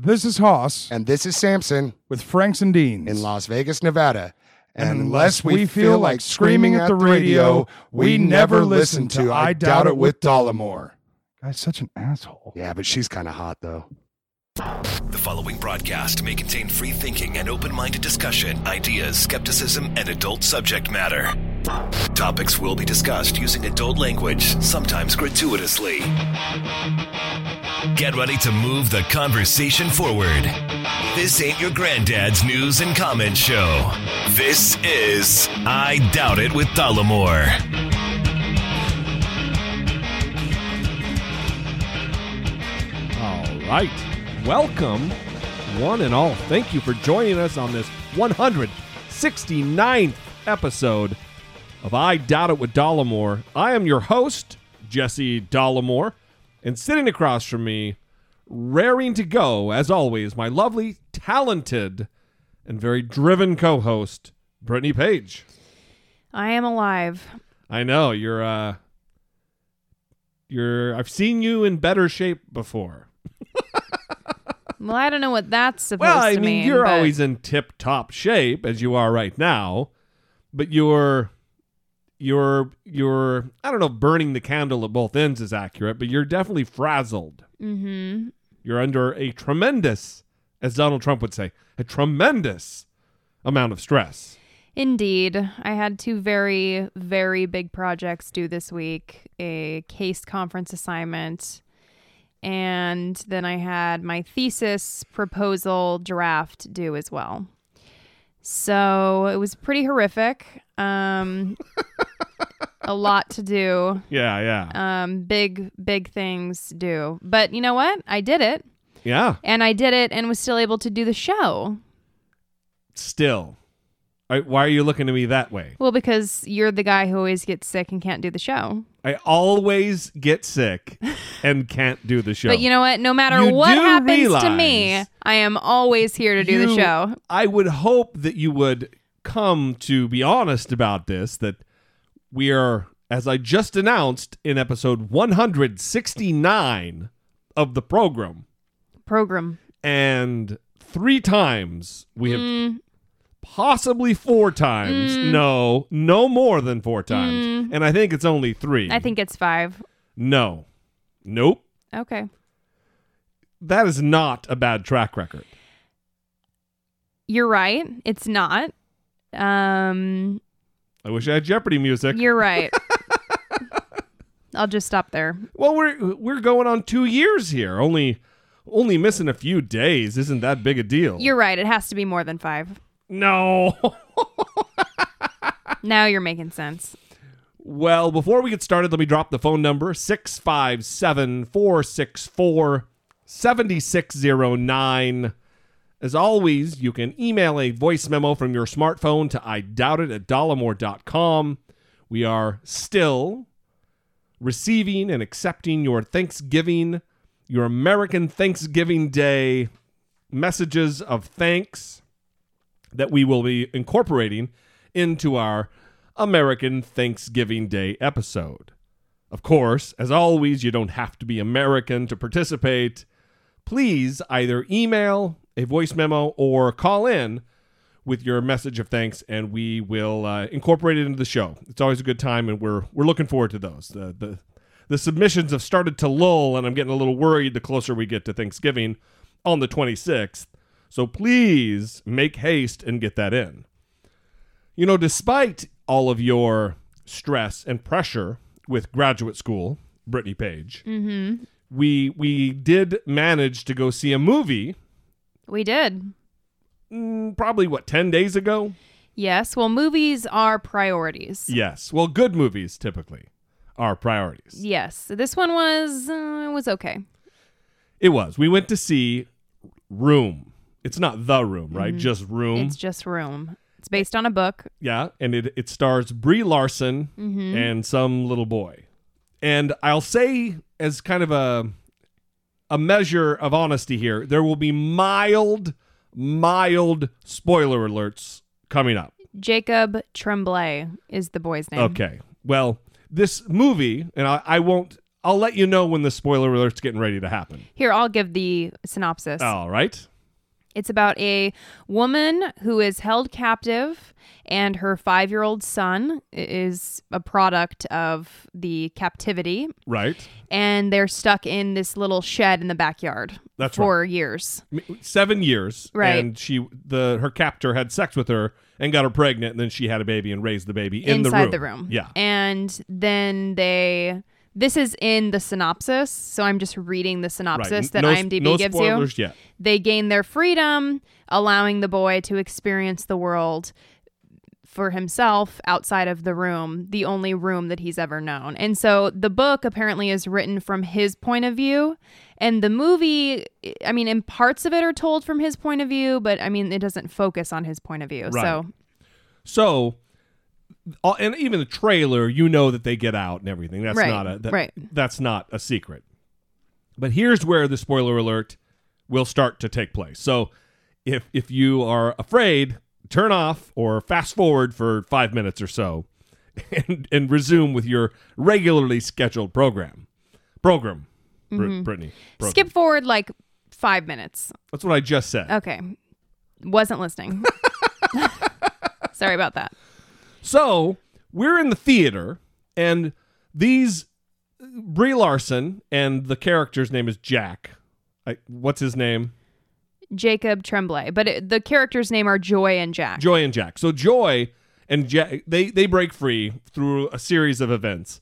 This is Haas And this is Samson with Franks and Deans. in Las Vegas, Nevada. And unless we feel like screaming at the radio, we never listen to I Doubt It with Dollemore. Guy's such an asshole. Yeah, but she's kind of hot, though. The following broadcast may contain free thinking and open minded discussion, ideas, skepticism, and adult subject matter. Topics will be discussed using adult language, sometimes gratuitously. Get ready to move the conversation forward. This ain't your granddad's news and comment show. This is I Doubt It with Dollemore. All right. Welcome, one and all. Thank you for joining us on this 169th episode of I Doubt It with Dollemore. I am your host, Jesse Dollemore, and sitting across from me, raring to go, as always, my lovely, talented, and very driven co host, Brittany Page. I am alive. I know, you're, uh, you're, I've seen you in better shape before. Well, I don't know what that's supposed Well, I to mean, mean. you're but always in tip top shape as you are right now, but you're you're you're I don't know if burning the candle at both ends is accurate, but you're definitely frazzled. Mm-hmm. You're under a tremendous, as Donald Trump would say, a tremendous amount of stress. Indeed. I had two very, very big projects due this week a case conference assignment, and then I had my thesis proposal draft due as well. So it was pretty horrific. Um, a lot to do. Yeah, yeah. Um, big, big things do. But you know what? I did it. yeah. And I did it and was still able to do the show. Still. I- Why are you looking at me that way? Well, because you're the guy who always gets sick and can't do the show. I always get sick and can't do the show. But you know what? No matter You what happens to me, I am always here to do the show. I would hope that you would come to be honest about this that we are, as I just announced in episode 169 of the program, Program. and three times we have Mm, possibly four times. No, no more than four times. And I think it's only three. Mm. I think it's five. No. Nope. Okay. That is not a bad track record. You're right. It's not. Um, I wish I had Jeopardy music. you're right. I'll just stop there. Well, we're we're going on two years here. Only only missing a few days isn't that big a deal. You're right. It has to be more than five. no. Now you're making sense. well, before we get started, let me drop the phone number 657 464 7609. As always, you can email a voice memo from your smartphone to I doubt it at dollemore.com. We are still receiving and accepting your Thanksgiving, your American Thanksgiving Day messages of thanks that we will be incorporating into our American Thanksgiving Day episode. Of course, as always, you don't have to be American to participate. Please either email a voice memo or call in with your message of thanks, and we will uh, incorporate it into the show. It's always a good time, and we're we're looking forward to those. The, the the submissions have started to lull, and I'm getting a little worried the closer we get to Thanksgiving on the 26th. So please make haste and get that in. You know, despite all of your stress and pressure with graduate school, Brittany Page, Mm-hmm. We we did manage to go see a movie. We did. mm, Probably what ten days ago. Yes. Well, movies are priorities. Yes. Well, good movies typically are priorities. Yes. This one was uh, was okay. It was. We went to see Room. It's not the Room, right? Just Room. It's just Room. It's based on a book. Yeah, and it it stars Brie Larson Mm-hmm. and some little boy. And I'll say as kind of a a measure of honesty here, there will be mild mild spoiler alerts coming up. Jacob Tremblay is the boy's name. Okay. Well, this movie, and I, I won't I'll let you know when the spoiler alert's getting ready to happen. Here, I'll give the synopsis. All right. It's about a woman who is held captive, and her five year old son is a product of the captivity. Right. And they're stuck in this little shed in the backyard That's for years. Seven years. Right. And she, the her captor had sex with her and got her pregnant, and then she had a baby and raised the baby in inside the room. the room. Yeah. And then they. This is in the synopsis, so I'm just reading the synopsis Right. that no, IMDb no gives you. yet. They gain their freedom, allowing the boy to experience the world for himself outside of the room, the only room that he's ever known. And so the book apparently is written from his point of view. And the movie, I mean, in parts of it are told from his point of view, but I mean, it doesn't focus on his point of view. Right. So, So, uh, and even the trailer, you know that they get out and everything. That's Right, not a that- right. That's not a secret. But here's where the spoiler alert will start to take place. So, if if you are afraid, turn off or fast forward for five minutes or so, and and resume with your regularly scheduled program. Program, Brit- Brittany. Program. Mm-hmm. skip forward like five minutes. That's what I just said. Okay. Wasn't listening. Sorry about that. So we're in the theater, and these Brie Larson and the character's name is Jack. I, what's his name? Jacob Tremblay, but it, the characters' name are Joy and Jack. Joy and Jack. So Joy and Jack they they break free through a series of events,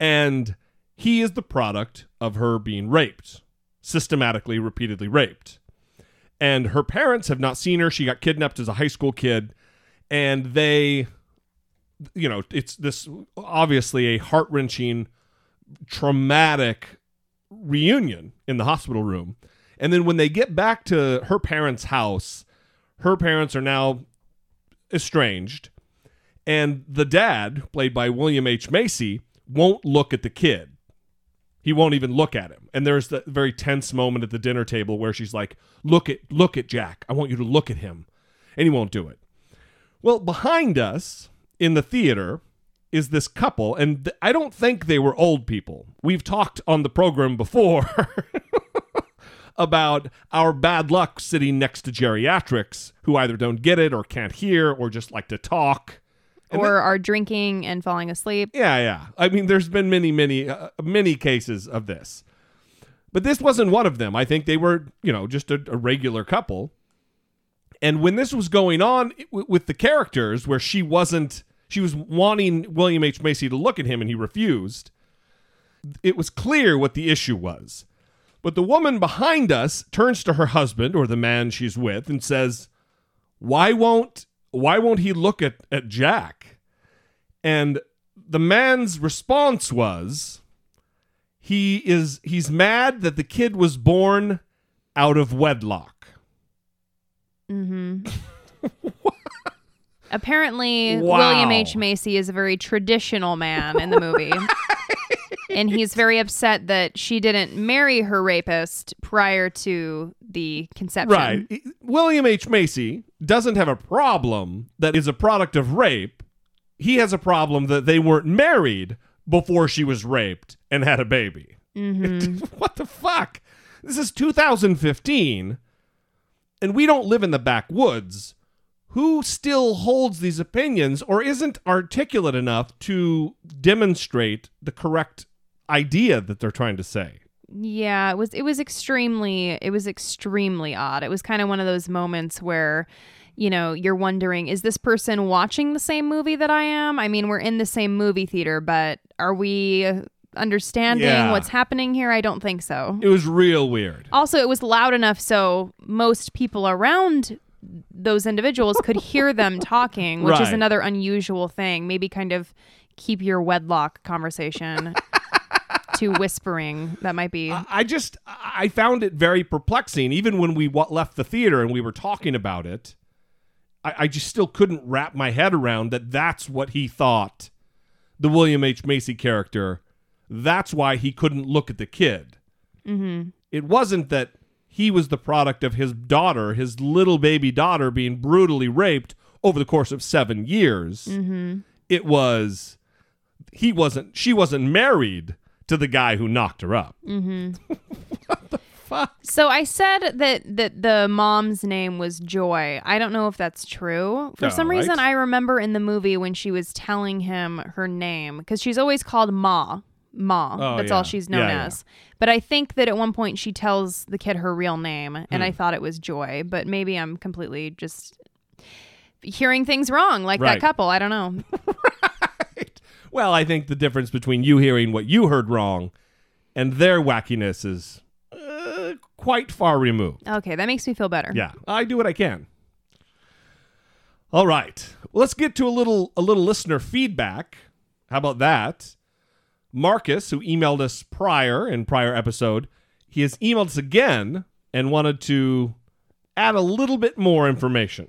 and he is the product of her being raped, systematically, repeatedly raped, and her parents have not seen her. She got kidnapped as a high school kid, and they, you know, it's this obviously a heart wrenching, traumatic reunion in the hospital room. And then when they get back to her parents' house, her parents are now estranged. And the dad, played by William H. Macy, won't look at the kid. He won't even look at him. And there's that very tense moment at the dinner table where she's like, "Look at look at Jack. I want you to look at him." And he won't do it. Well, behind us in the theater is this couple and th- I don't think they were old people. We've talked on the program before about our bad luck sitting next to geriatrics who either don't get it or can't hear or just like to talk. And or are drinking and falling asleep. yeah, yeah. I mean, there's been many, many, uh, many cases of this. But this wasn't one of them. I think they were, you know, just a, a regular couple. And when this was going on w- with the characters, where she wasn't, she was wanting William H. Macy to look at him and he refused, it was clear what the issue was. But the woman behind us turns to her husband or the man she's with and says, "Why won't why won't he look at at Jack?" And the man's response was, "He is he's mad that the kid was born out of wedlock." Mm-hmm. Apparently, Wow. William H. Macy is a very traditional man in the movie. and he's very upset that she didn't marry her rapist prior to the conception. Right. William H. Macy doesn't have a problem that is a product of rape. He has a problem that they weren't married before she was raped and had a baby. Mm-hmm. what the fuck? This is 2015, and we don't live in the backwoods. Who still holds these opinions or isn't articulate enough to demonstrate the correct idea that they're trying to say? Yeah, it was it was extremely it was extremely odd. It was kind of one of those moments where you know, you're wondering is this person watching the same movie that I am? I mean, we're in the same movie theater, but are we understanding Yeah. what's happening here? I don't think so. It was real weird. Also, it was loud enough so most people around those individuals could hear them talking, which is another unusual thing. Maybe kind of keep your wedlock conversation to whispering. That might be. I I just I found it very perplexing. Even when we left the theater and we were talking about it, I, I just still couldn't wrap my head around that. That's what he thought. The William H Macy character. That's why he couldn't look at the kid. Mm-hmm. It wasn't that he was the product of his daughter, his little baby daughter, being brutally raped over the course of seven years. Mm-hmm. It was he wasn't. She wasn't married to the guy who knocked her up. What the fuck? So I said that that the mom's name was Joy. I don't know if that's true. For All some right. reason, I remember in the movie when she was telling him her name because she's always called Ma. Ma. Oh, that's yeah. all she's known Yeah, yeah. as. But I think that at one point she tells the kid her real name, and Hmm. I thought it was Joy. But maybe I'm completely just hearing things wrong, like Right. that couple. I don't know. Well, I think the difference between you hearing what you heard wrong and their wackiness is uh, quite far removed. Okay, that makes me feel better. Yeah, I do what I can. All right, let's get to a little a little listener feedback. How about that? Marcus, who emailed us prior in prior episode, he has emailed us again and wanted to add a little bit more information.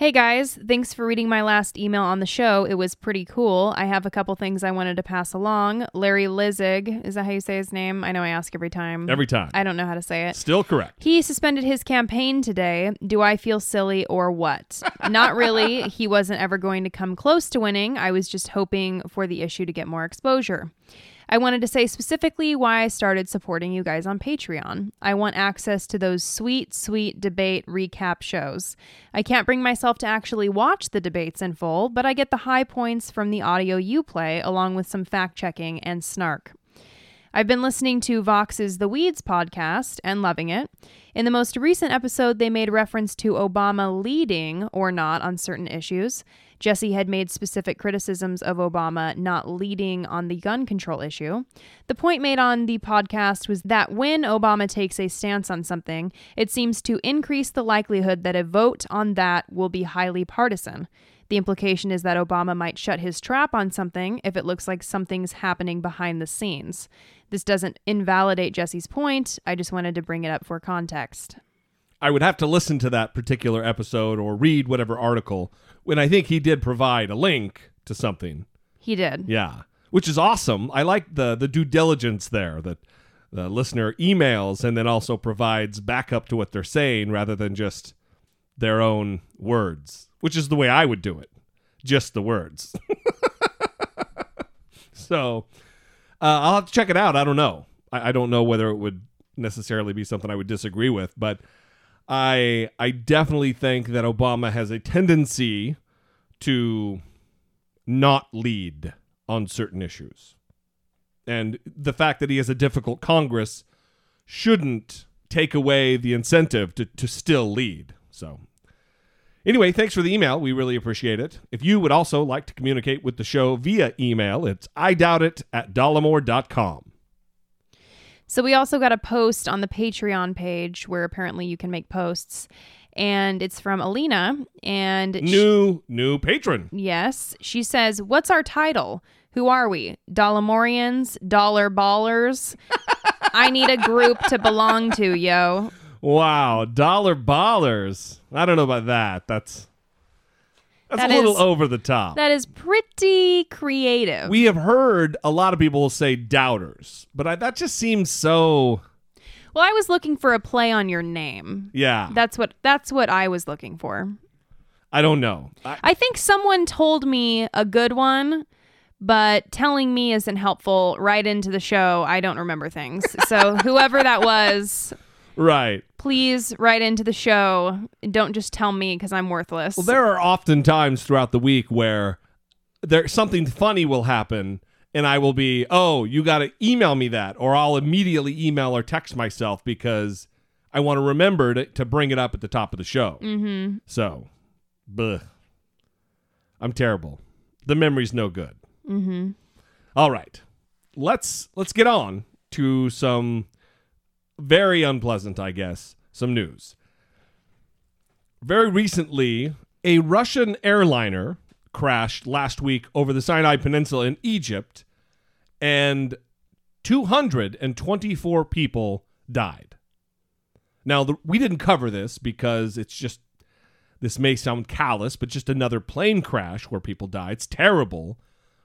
Hey guys, thanks for reading my last email on the show. It was pretty cool. I have a couple things I wanted to pass along. Larry Lessig, is that how you say his name? I know I ask every time. Every time. I don't know how to say it. Still correct. He suspended his campaign today. Do I feel silly or what? Not really. He wasn't ever going to come close to winning. I was just hoping for the issue to get more exposure. I wanted to say specifically why I started supporting you guys on Patreon. I want access to those sweet, sweet debate recap shows. I can't bring myself to actually watch the debates in full, but I get the high points from the audio you play, along with some fact checking and snark. I've been listening to Vox's The Weeds podcast and loving it. In the most recent episode, they made reference to Obama leading or not on certain issues. Jesse had made specific criticisms of Obama not leading on the gun control issue. The point made on the podcast was that when Obama takes a stance on something, it seems to increase the likelihood that a vote on that will be highly partisan. The implication is that Obama might shut his trap on something if it looks like something's happening behind the scenes. This doesn't invalidate Jesse's point. I just wanted to bring it up for context. I would have to listen to that particular episode or read whatever article when I think he did provide a link to something. He did. Yeah, which is awesome. I like the the due diligence there that the listener emails and then also provides backup to what they're saying rather than just their own words, which is the way I would do it. Just the words. so uh, I'll have to check it out. I don't know. I, I don't know whether it would necessarily be something I would disagree with, but I I definitely think that Obama has a tendency to not lead on certain issues. And the fact that he has a difficult Congress shouldn't take away the incentive to, to still lead. So, anyway, thanks for the email. We really appreciate it. If you would also like to communicate with the show via email, it's I doubt it at dollemore.com. So we also got a post on the Patreon page where apparently you can make posts. And it's from Alina. And she- New, new patron. yes, she says, What's our title? Who are we? Dollemorians? Dollar ballers? I need a group to belong to, yo. Wow, dollar ballers. I don't know about that. That's that's That a little is- over the top. That is pretty creative. we have heard a lot of people say doubters, but I, that just seems so. well, I was looking for a play on your name. Yeah, That's what that's what I was looking for. I don't know. I, I think someone told me a good one, but telling me isn't helpful right into the show. I don't remember things. So whoever that was, right. please write into the show. Don't just tell me because I'm worthless. Well, there are often times throughout the week where there something funny will happen, and I will be, oh, you got to email me that, or I'll immediately email or text myself because I want to remember to, to bring it up at the top of the show. Mm-hmm. So, bleh. I'm terrible. The memory's no good. Mm-hmm. All right, let's let's get on to some very unpleasant, I guess, some news. Very recently, a Russian airliner crashed last week over the Sinai Peninsula in Egypt, and 224 people died. Now, the, we didn't cover this because it's just, this may sound callous, but just another plane crash where people die. It's terrible,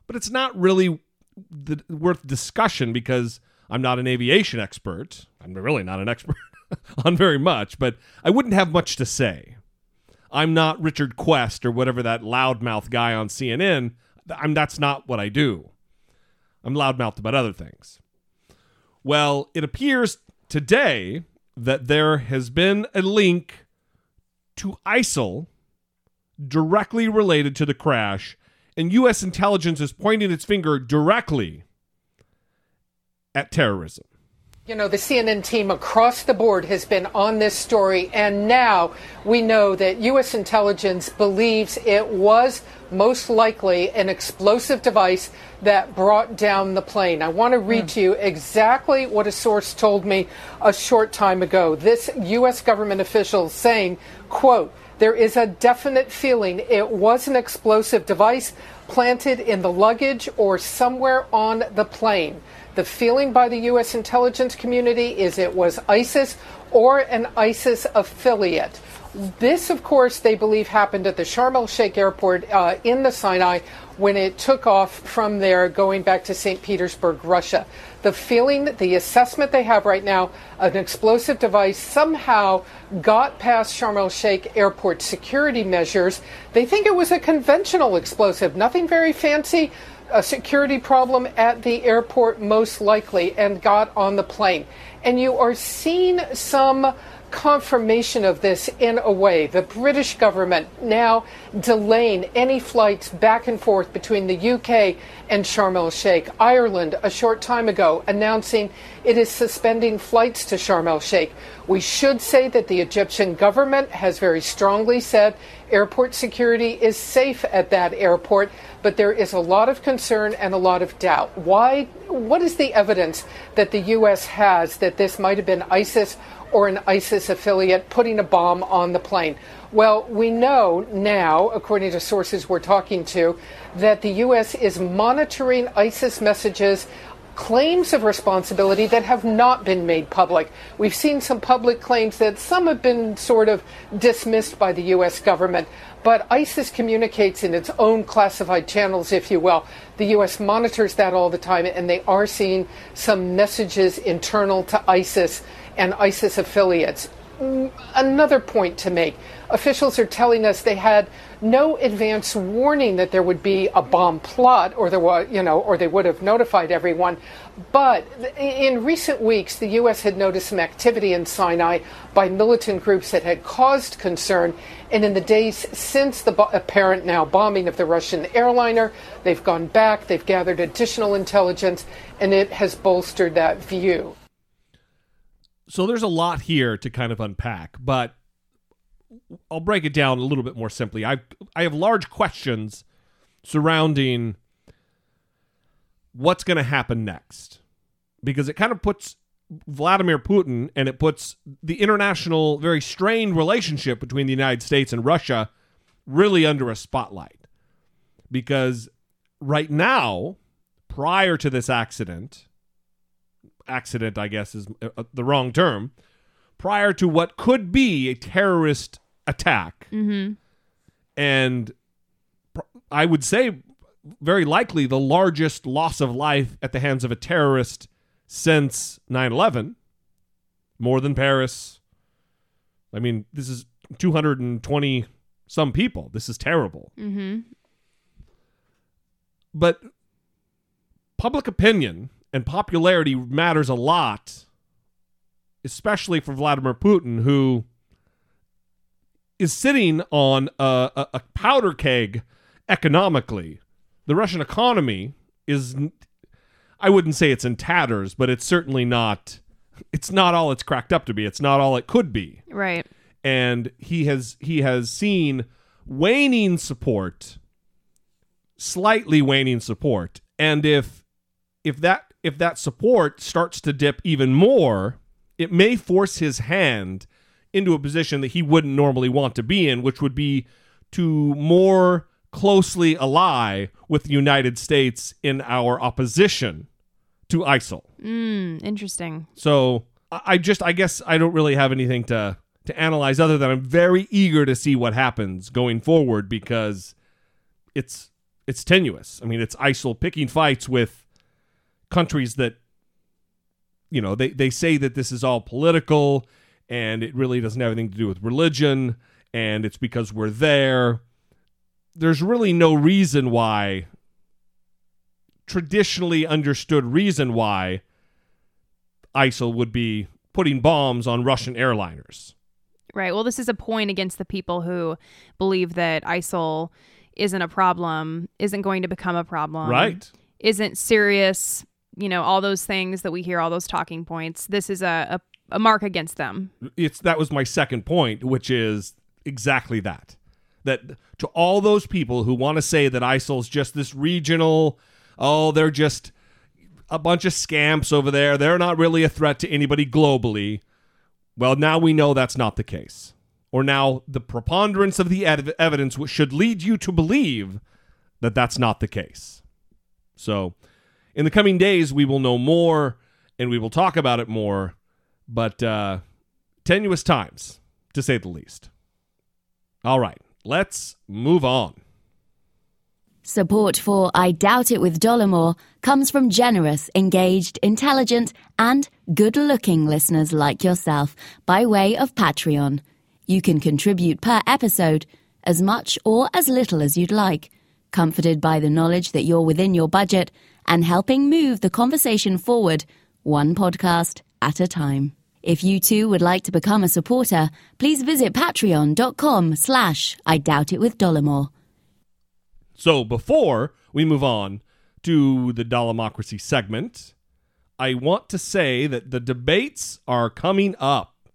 but it's not really the, worth discussion because I'm not an aviation expert. I'm really not an expert on very much, but I wouldn't have much to say. I'm not Richard Quest or whatever that loudmouth guy on CNN. I'm that's not what I do. I'm loudmouthed about other things. Well, it appears today that there has been a link to ISIL directly related to the crash, and U.S. intelligence is pointing its finger directly at terrorism. You know, the CNN team across the board has been on this story, and now we know that U.S. intelligence believes it was most likely an explosive device that brought down the plane. I want to read to you exactly what a source told me a short time ago. This U.S. government official saying, quote, there is a definite feeling it was an explosive device planted in the luggage or somewhere on the plane. The feeling by the U.S. intelligence community is it was ISIS or an ISIS affiliate. This, of course, they believe happened at the Sharm el Sheikh airport uh, in the Sinai when it took off from there going back to St. Petersburg, Russia. The feeling, the assessment they have right now, an explosive device somehow got past Sharm el Sheikh airport security measures. They think it was a conventional explosive, nothing very fancy, a security problem at the airport, most likely, and got on the plane. And you are seeing some confirmation of this in a way. The British government now delaying any flights back and forth between the UK and Sharm el Sheikh. Ireland, a short time ago, announcing it is suspending flights to Sharm el Sheikh. We should say that the Egyptian government has very strongly said airport security is safe at that airport, but there is a lot of concern and a lot of doubt. Why? What is the evidence that the U.S. has that this might have been ISIS or an ISIS affiliate putting a bomb on the plane? Well, we know now, according to sources we're talking to, that the U.S. is monitoring ISIS messages claims of responsibility that have not been made public. We've seen some public claims that some have been sort of dismissed by the U.S. government, but ISIS communicates in its own classified channels, if you will. The U.S. monitors that all the time, and they are seeing some messages internal to ISIS and ISIS affiliates. Mm, another point to make. Officials are telling us they had no advance warning that there would be a bomb plot or there you know or they would have notified everyone. But in recent weeks the US had noticed some activity in Sinai by militant groups that had caused concern. And in the days since the apparent now bombing of the Russian airliner they've gone back they've gathered additional intelligence and it has bolstered that view so there's a lot here to kind of unpack, but I'll break it down a little bit more simply. I I have large questions surrounding what's going to happen next because it kind of puts Vladimir Putin and it puts the international very strained relationship between the United States and Russia really under a spotlight. Because right now, prior to this accident, accident, I guess, is uh, the wrong term, prior to what could be a terrorist attack. Mm-hmm. And I would say, very likely, the largest loss of life at the hands of a terrorist since 9 11, more than Paris. I mean, this is 220 some people. This is terrible. Mm-hmm. But public opinion and popularity matters a lot, especially for Vladimir Putin, who is sitting on a, a, a powder keg economically. The Russian economy is, I wouldn't say it's in tatters, but it's certainly not. It's not all it's cracked up to be. It's not all it could be. Right. And he has he has seen waning support, slightly waning support, and if if that if that support starts to dip even more, it may force his hand into a position that he wouldn't normally want to be in, which would be to more closely ally with the United States in our opposition to ISIL. Mm, interesting. So I just, I guess, I don't really have anything to to analyze other than I'm very eager to see what happens going forward because it's it's tenuous. I mean, it's ISIL picking fights with countries that you know they, they say that this is all political and it really doesn't have anything to do with religion and it's because we're there there's really no reason why traditionally understood reason why ISIL would be putting bombs on Russian airliners. Right. Well, this is a point against the people who believe that ISIL isn't a problem, isn't going to become a problem. Right. Isn't serious, you know, all those things that we hear, all those talking points. This is a, a, a mark against them. It's that was my second point, which is exactly that. That to all those people who want to say that ISIL's just this regional, oh, they're just a bunch of scamps over there. They're not really a threat to anybody globally. Well, now we know that's not the case. Or now the preponderance of the ev- evidence should lead you to believe that that's not the case. So, in the coming days, we will know more and we will talk about it more, but uh, tenuous times, to say the least. All right, let's move on. Support for I Doubt It with Dollemore comes from generous, engaged, intelligent, and good looking listeners like yourself by way of Patreon. You can contribute per episode, as much or as little as you'd like, comforted by the knowledge that you're within your budget and helping move the conversation forward, one podcast at a time. If you too would like to become a supporter, please visit patreon.com slash I Doubt It with Dollemore. So before we move on to the Dollemocracy segment, I want to say that the debates are coming up.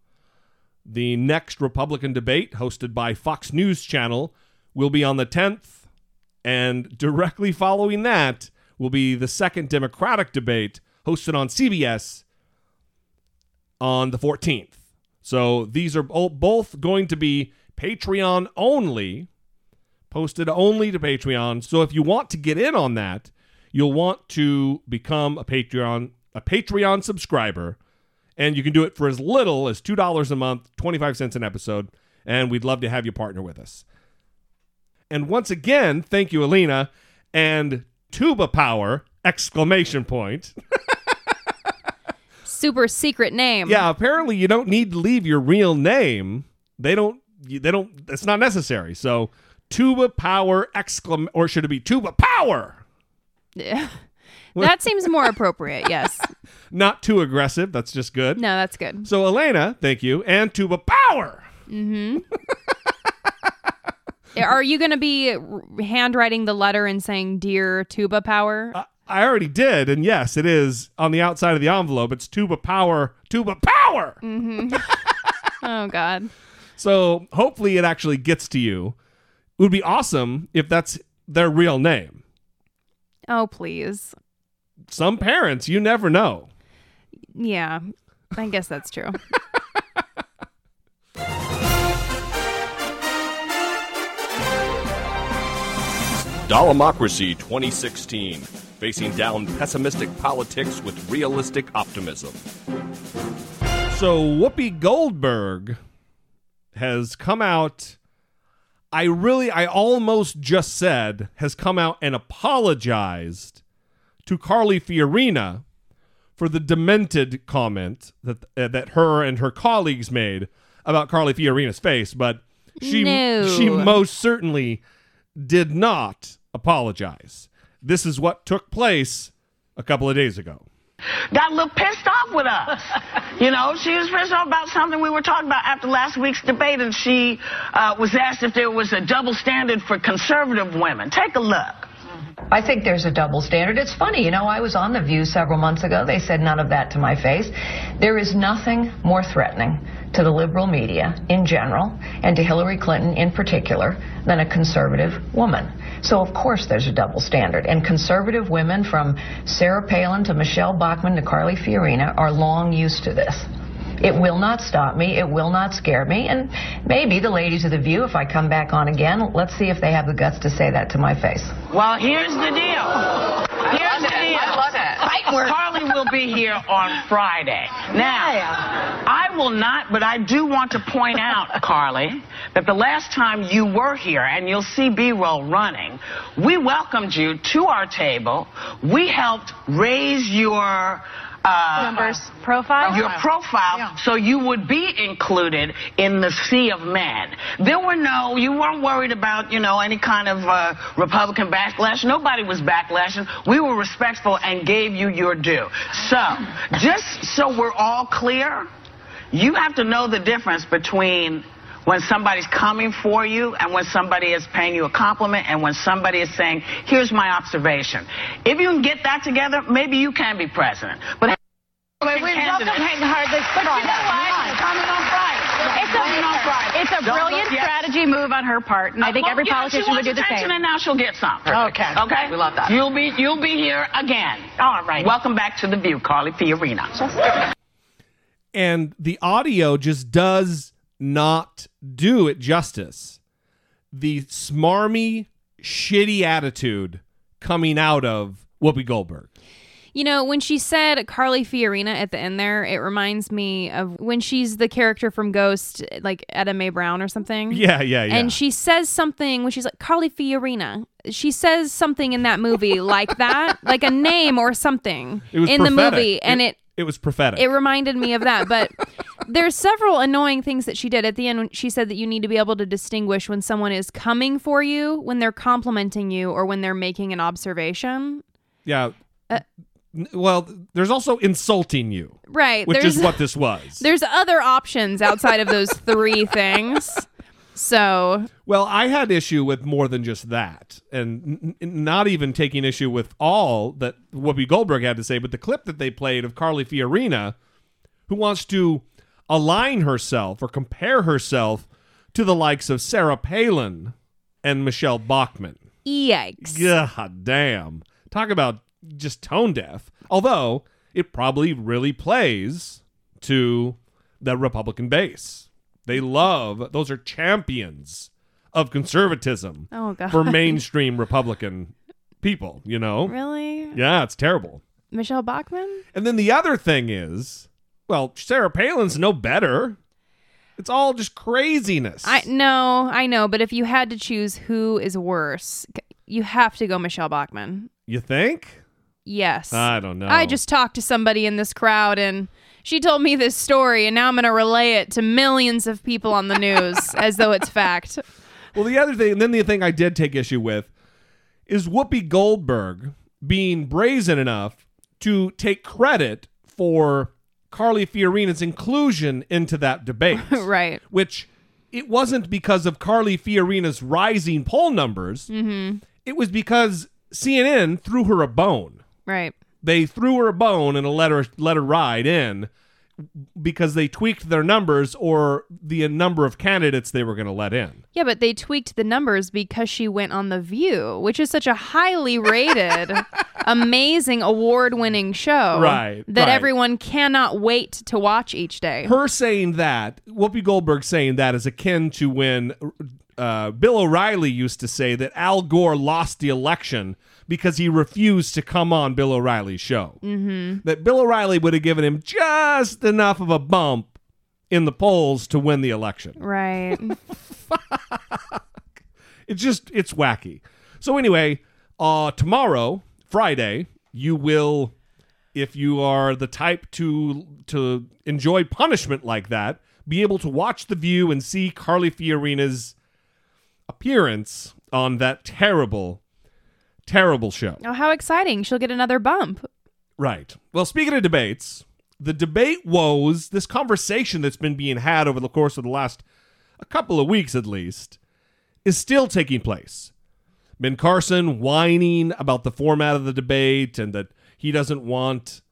The next Republican debate, hosted by Fox News Channel, will be on the 10th, and directly following that will be the second Democratic debate, hosted on CBS on the 14th. So these are both going to be Patreon only posted only to Patreon. So if you want to get in on that, you'll want to become a Patreon a Patreon subscriber, and you can do it for as little as two dollars a month, twenty five cents an episode, and we'd love to have you partner with us. And once again, thank you, Alina, and Tuba Power! Exclamation point. Super secret name. Yeah, apparently you don't need to leave your real name. They don't. They don't. It's not necessary. So tuba power exclam or should it be tuba power? Yeah. That seems more appropriate, yes. Not too aggressive. That's just good. No, that's good. So, Elena, thank you. And tuba power. Mm-hmm. Are you going to be handwriting the letter and saying, Dear Tuba Power? Uh, I already did. And yes, it is on the outside of the envelope. It's tuba power, tuba power. Mm-hmm. oh, God. So, hopefully, it actually gets to you. It would be awesome if that's their real name. Oh, please. Some parents, you never know. Yeah, I guess that's true. Dollemocracy 2016 Facing down pessimistic politics with realistic optimism. So, Whoopi Goldberg has come out I really, I almost just said, has come out and apologized to Carly Fiorina for the demented comment that uh, that her and her colleagues made about Carly Fiorina's face, but she no. she most certainly did not apologize. This is what took place a couple of days ago got a little pissed off with us. you know, she was pissed off about something we were talking about after last week's debate, and she uh, was asked if there was a double standard for conservative women. Take a look. I think there's a double standard. It's funny, you know, I was on The View several months ago. They said none of that to my face. There is nothing more threatening to the liberal media in general and to Hillary Clinton in particular than a conservative woman. So, of course, there's a double standard. And conservative women from Sarah Palin to Michelle Bachmann to Carly Fiorina are long used to this. It will not stop me. It will not scare me. And maybe the ladies of The View, if I come back on again, let's see if they have the guts to say that to my face. Well, here's the deal. Here's the deal. Carly will be here on Friday. Now, I will not, but I do want to point out, Carly, that the last time you were here, and you'll see B-roll running, we welcomed you to our table. We helped raise your uh, Numbers profile. your profile so you would be included in the sea of men. There were no, you weren't worried about, you know, any kind of uh, Republican backlash. Nobody was backlashing. We were respectful and gave you your due. So, just so we're all clear, you have to know the difference between when somebody's coming for you and when somebody is paying you a compliment and when somebody is saying, here's my observation. If you can get that together, maybe you can be president. But Wait, wait, welcome Candidate. her this But you know Friday. what? Coming on Friday. It's a, Coming on Friday. it's a brilliant look yet. strategy move on her part, and I uh, think Well, every yeah, politician would do wants the same. And now she'll get some. Okay. Okay. We love that. You'll be you'll be here again. All right. Welcome back to the View, Carly Fiorina. and the audio just does not do it justice. The smarmy, shitty attitude coming out of Whoopi Goldberg. You know, when she said Carly Fiorina at the end there, it reminds me of when she's the character from Ghost, like Oda Mae Brown or something. Yeah, yeah, yeah. And she says something when she's like Carly Fiorina. She says something in that movie like that, like a name or something it in the movie, and it it was prophetic. it reminded me of that. But there's several annoying things that she did at the end. When she said that you need to be able to distinguish when someone is coming for you, when they're complimenting you, or when they're making an observation. yeah. Uh, well, there's also insulting you, Right. which is what this was. there's other options outside of those three things. So Well, I had issue with more than just that, and n- n- not even taking issue with all that Whoopi Goldberg had to say, but the clip that they played of Carly Fiorina, who wants to align herself or compare herself to the likes of Sarah Palin and Michelle Bachmann. yikes. God damn. Talk about just tone deaf. Although it probably really plays to the Republican base. They love, those are champions of conservatism Oh god. for mainstream Republican people, you know? Really? Yeah, it's terrible. Michelle Bachmann? And then the other thing is, well, Sarah Palin's no better. It's all just craziness. I no, I know, but if you had to choose who is worse, you have to go Michelle Bachmann. you think? Yes. I don't know. I just talked to somebody in this crowd and she told me this story and now I'm going to relay it to millions of people on the news as though it's fact. Well, the other thing, and then the thing I did take issue with is Whoopi Goldberg being brazen enough to take credit for Carly Fiorina's inclusion into that debate. right. Which it wasn't because of Carly Fiorina's rising poll numbers. Mm-hmm. It was because CNN threw her a bone. Right. They threw her a bone and a let her let her ride in because they tweaked their numbers or the number of candidates they were going to let in. Yeah, but they tweaked the numbers because she went on The View, which is such a highly rated, amazing, award winning show. Right, That right. everyone cannot wait to watch each day. Her saying that, Whoopi Goldberg saying that is akin to when uh, Bill O'Reilly used to say that Al Gore lost the election because he refused to come on Bill O'Reilly's show. mm-hmm. That Bill O'Reilly would have given him just enough of a bump in the polls to win the election. Right. It's just it's wacky. So anyway, uh tomorrow, Friday, you will if you are the type to to enjoy punishment like that, be able to watch the view and see Carly Fiorina's appearance on that terrible terrible show. oh, how exciting. She'll get another bump. Right. Well, speaking of debates, the debate woes, this conversation that's been being had over the course of the last a couple of weeks at least, is still taking place. Ben Carson whining about the format of the debate and that he doesn't want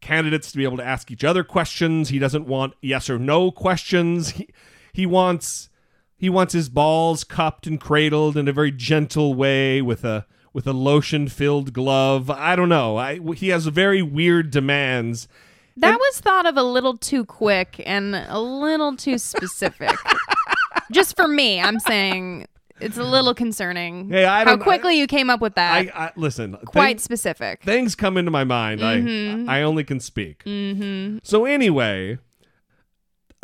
candidates to be able to ask each other questions. He doesn't want yes or no questions. He, he wants he wants his balls cupped and cradled in a very gentle way with a with a lotion filled glove. I don't know. I, he has very weird demands. That was thought of a little too quick and a little too specific. Just for me, I'm saying it's a little concerning. Hey, I how quickly you came up with that. I, I listen. Quite specific. things come into my mind. Mhm. I I only can speak. mm-hmm. So anyway,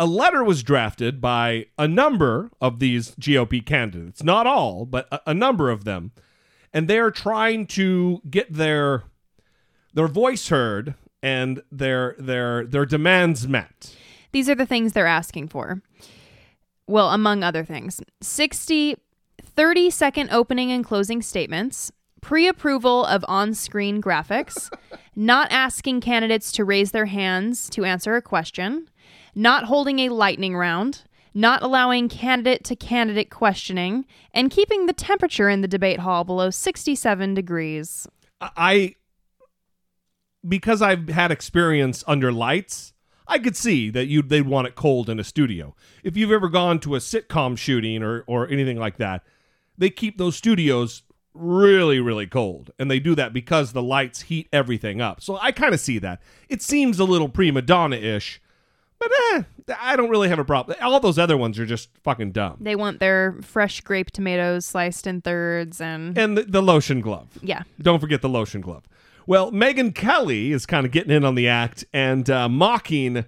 a letter was drafted by a number of these GOP candidates, not all, but a, a number of them, and they are trying to get their their voice heard and their their their demands met. These are the things they're asking for. Well, among other things 60, 30 second opening and closing statements, pre approval of on screen graphics, not asking candidates to raise their hands to answer a question, not holding a lightning round, not allowing candidate to candidate questioning, and keeping the temperature in the debate hall below 67 degrees. I because I've had experience under lights, I could see that you they'd want it cold in a studio. If you've ever gone to a sitcom shooting or or anything like that, they keep those studios really really cold and they do that because the lights heat everything up. So I kind of see that. It seems a little prima donna-ish. But eh, I don't really have a problem. All those other ones are just fucking dumb. They want their fresh grape tomatoes sliced in thirds and And the, the lotion glove. yeah. Don't forget the lotion glove. Well, Megyn Kelly is kind of getting in on the act and uh, mocking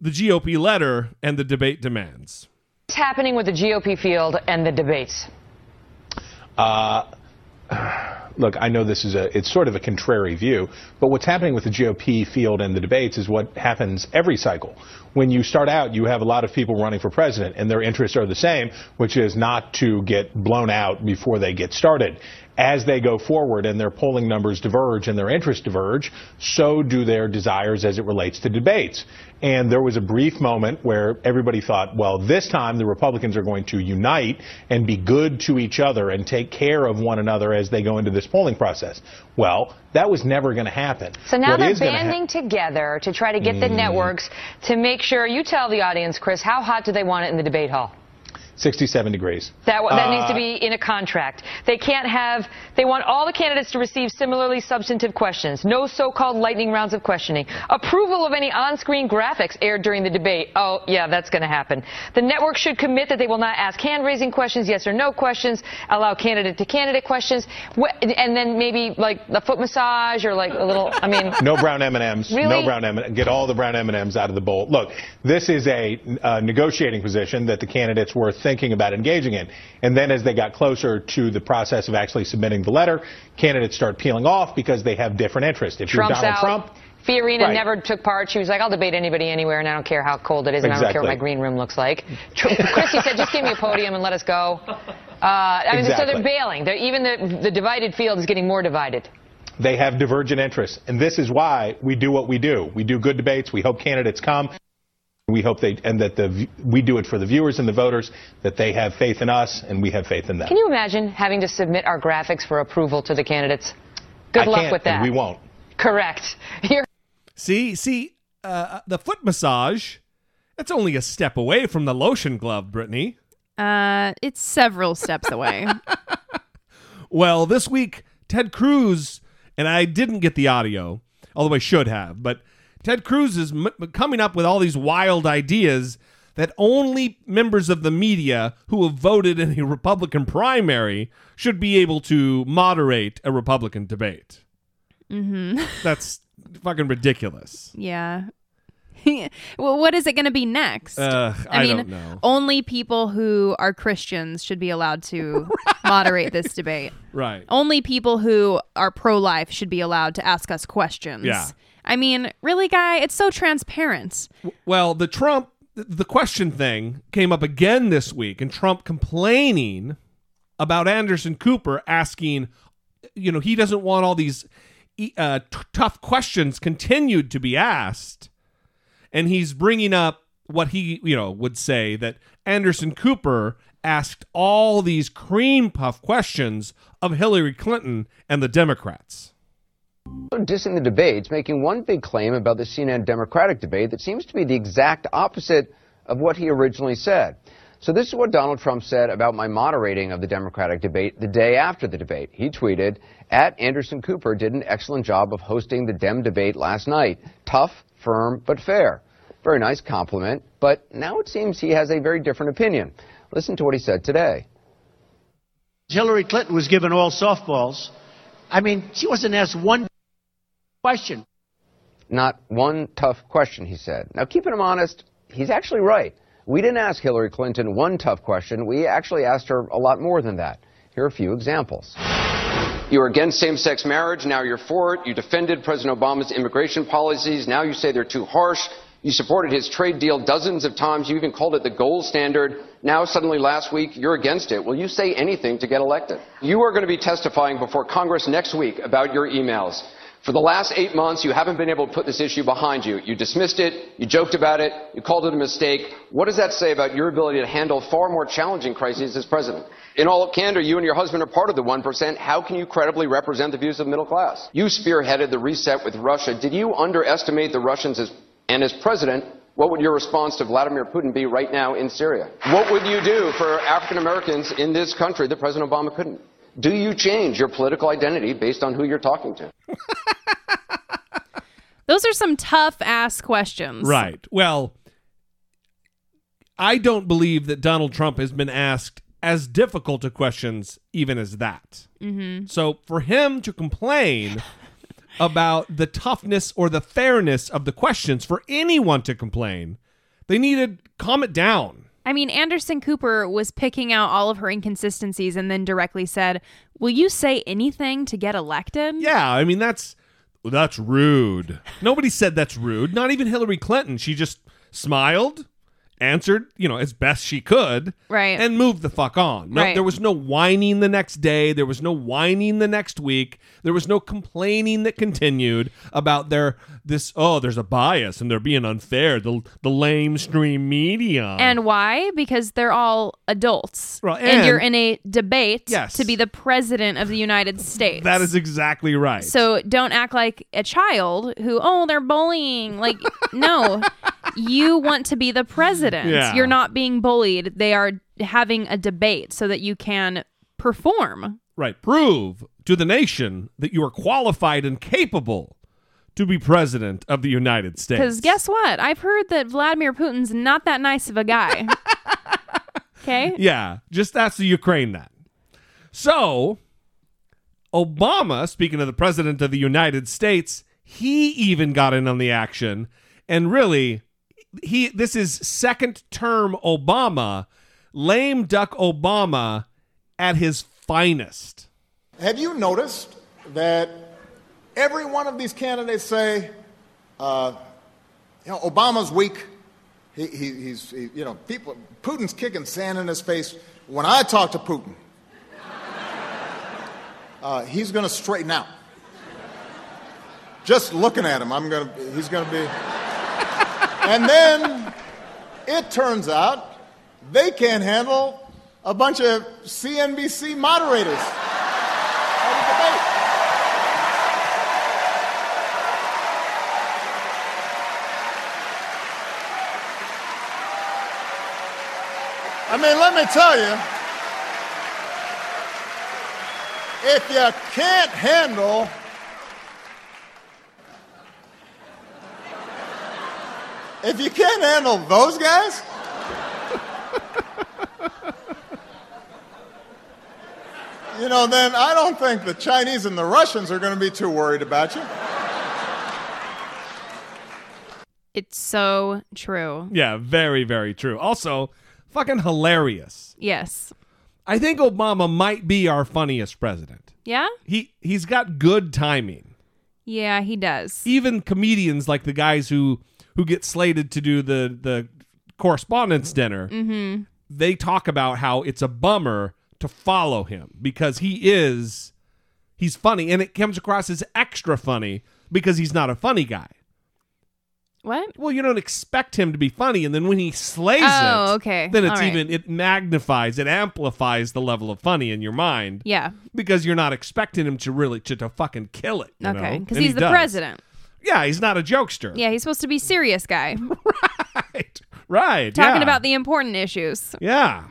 the GOP letter and the debate demands. What's happening with the GOP field and the debates? Uh, look, I know this is a, it's sort of a contrary view, but what's happening with the GOP field and the debates is what happens every cycle. When you start out, you have a lot of people running for president, and their interests are the same, which is not to get blown out before they get started. As they go forward and their polling numbers diverge and their interests diverge, so do their desires as it relates to debates. And there was a brief moment where everybody thought, well, this time the Republicans are going to unite and be good to each other and take care of one another as they go into this polling process. Well, that was never going to happen. So now What they're banding together to try to get the Mm. networks to make sure. You tell the audience, Chris, how hot do they want it in the debate hall? 67 degrees. That, that needs to Uh, be in a contract. They can't have, they want all the candidates to receive similarly substantive questions. No so-called lightning rounds of questioning. Approval of any on-screen graphics aired during the debate. Oh, yeah, that's going to happen. The network should commit that they will not ask hand-raising questions, yes or no questions, allow candidate-to-candidate questions, and then maybe like a foot massage or like a little, I mean... No brown M&Ms. Really? No brown M. Get all the brown M&Ms out of the bowl. Look, this is a uh, negotiating position that the candidates were thinking about engaging in. And then as they got closer to the process of actually submitting the letter, candidates start peeling off because they have different interests. If Trump's you're Donald out. Trump, Fiorina Right. never took part. She was like, I'll debate anybody anywhere, and I don't care how cold it is, and I don't care what my green room looks like. Christie said, just give me a podium and let us go. Uh, I mean, so they're bailing. They're, even the, the divided field is getting more divided. they have divergent interests. And this is why we do what we do. We do good debates. We hope candidates come. We hope they, and that the, we do it for the viewers and the voters, that they have faith in us and we have faith in them. Can you imagine having to submit our graphics for approval to the candidates? Good I luck can't, with that. and we won't. Correct. You're See, see, uh, the foot massage. That's only a step away from the lotion glove, Brittany. Uh, it's several steps away. Well, this week, Ted Cruz, and I didn't get the audio, although I should have, but Ted Cruz is m- coming up with all these wild ideas that only members of the media who have voted in a Republican primary should be able to moderate a Republican debate. hmm That's fucking ridiculous. Yeah. well, what is it going to be next? Uh, I mean, don't know. only people who are Christians should be allowed to moderate this debate. Right. Only people who are pro life should be allowed to ask us questions. Yeah. I mean, really, guy, it's so transparent. Well, the Trump, the question thing came up again this week, and Trump complaining about Anderson Cooper asking, you know, he doesn't want all these uh, t- tough questions continued to be asked. And he's bringing up what he, you know, would say that Anderson Cooper asked all these cream puff questions of Hillary Clinton and the Democrats. Dissing the debates, making one big claim about the CNN Democratic debate that seems to be the exact opposite of what he originally said. So this is what Donald Trump said about my moderating of the Democratic debate the day after the debate. He tweeted, at Anderson Cooper did an excellent job of hosting the Dem debate last night. Tough, firm, but fair. Very nice compliment, but now it seems he has a very different opinion. Listen to what he said today. Hillary Clinton was given all softballs. I mean, she wasn't asked one question. Not one tough question, he said. Now, keeping him honest, he's actually right. We didn't ask Hillary Clinton one tough question. We actually asked her a lot more than that. Here are a few examples. You were against same sex marriage, now you're for it. You defended President Obama's immigration policies, now you say they're too harsh. You supported his trade deal dozens of times. You even called it the gold standard. Now, suddenly last week, you're against it. Will you say anything to get elected? You are going to be testifying before Congress next week about your emails. For the last eight months, you haven't been able to put this issue behind you. You dismissed it, you joked about it, you called it a mistake. What does that say about your ability to handle far more challenging crises as president? In all candor, you and your husband are part of the 1%. How can you credibly represent the views of the middle class? You spearheaded the reset with Russia. Did you underestimate the Russians as, and as president, what would your response to Vladimir Putin be right now in Syria? What would you do for African Americans in this country that President Obama couldn't? Do you change your political identity based on who you're talking to? Those are some tough ass questions. Right. Well, I don't believe that Donald Trump has been asked as difficult a questions even as that. Mm-hmm. So for him to complain about the toughness or the fairness of the questions for anyone to complain, they needed calm it down. I mean, Anderson Cooper was picking out all of her inconsistencies and then directly said, Will you say anything to get elected? Yeah, I mean that's that's rude. Nobody said that's rude. Not even Hillary Clinton. She just smiled, answered, you know, as best she could, Right. and moved the fuck on. No, Right. There was no whining the next day. There was no whining the next week. There was no complaining that continued about their this. Oh, there's a bias and they're being unfair. The the lamestream media. And why? Because they're all adults. Well, and, and- you're in a debate Yes. to be the president of the United States. that is exactly right. So don't act like a child who, oh, they're bullying. Like, no, you want to be the president. Yeah. You're not being bullied. They are having a debate so that you can perform. Right. Prove to the nation that you are qualified and capable to be president of the United States. Because guess what? I've heard that Vladimir Putin's not that nice of a guy. okay? Yeah, just ask the Ukraine that. So, Obama, speaking of the president of the United States, he even got in on the action, and really, he this is second term Obama, lame duck Obama, at his finest. Have you noticed that every one of these candidates say, uh, you know, Obama's weak. He, he, he's, he, you know, people, Putin's kicking sand in his face. When I talk to Putin, uh, he's going to straighten out. Just looking at him, I'm going to, he's going to be. And then it turns out they can't handle a bunch of CNBC moderators. I mean, let me tell you, if you can't handle if you can't handle those guys, you know, then I don't think the Chinese and the Russians are going to be too worried about you. It's so true. Yeah, very, very true. Also, fucking hilarious. Yes. I think Obama might be our funniest president. Yeah? He he's got good timing. Yeah, he does. Even comedians like the guys who who get slated to do the the correspondence dinner, Mm-hmm. they talk about how it's a bummer to follow him because he is he's funny and it comes across as extra funny because he's not a funny guy. What? Well, you don't expect him to be funny, and then when he slays Oh, it, okay. then it's right. even it magnifies, it amplifies the level of funny in your mind. Yeah. because you're not expecting him to really to, to fucking kill it. you Okay. Because And he he's the does. president. Yeah, he's not a jokester. Yeah, he's supposed to be serious guy. right. Right. Talking yeah. about the important issues. Yeah.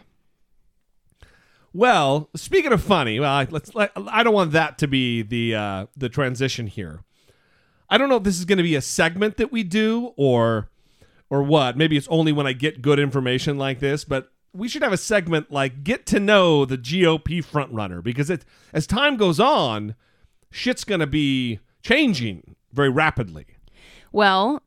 Well, speaking of funny, well, I, let's. Let, I don't want that to be the uh, the transition here. I don't know if this is going to be a segment that we do or or what. Maybe it's only when I get good information like this, but we should have a segment like get to know the GOP frontrunner because it as time goes on, shit's going to be changing very rapidly. Well,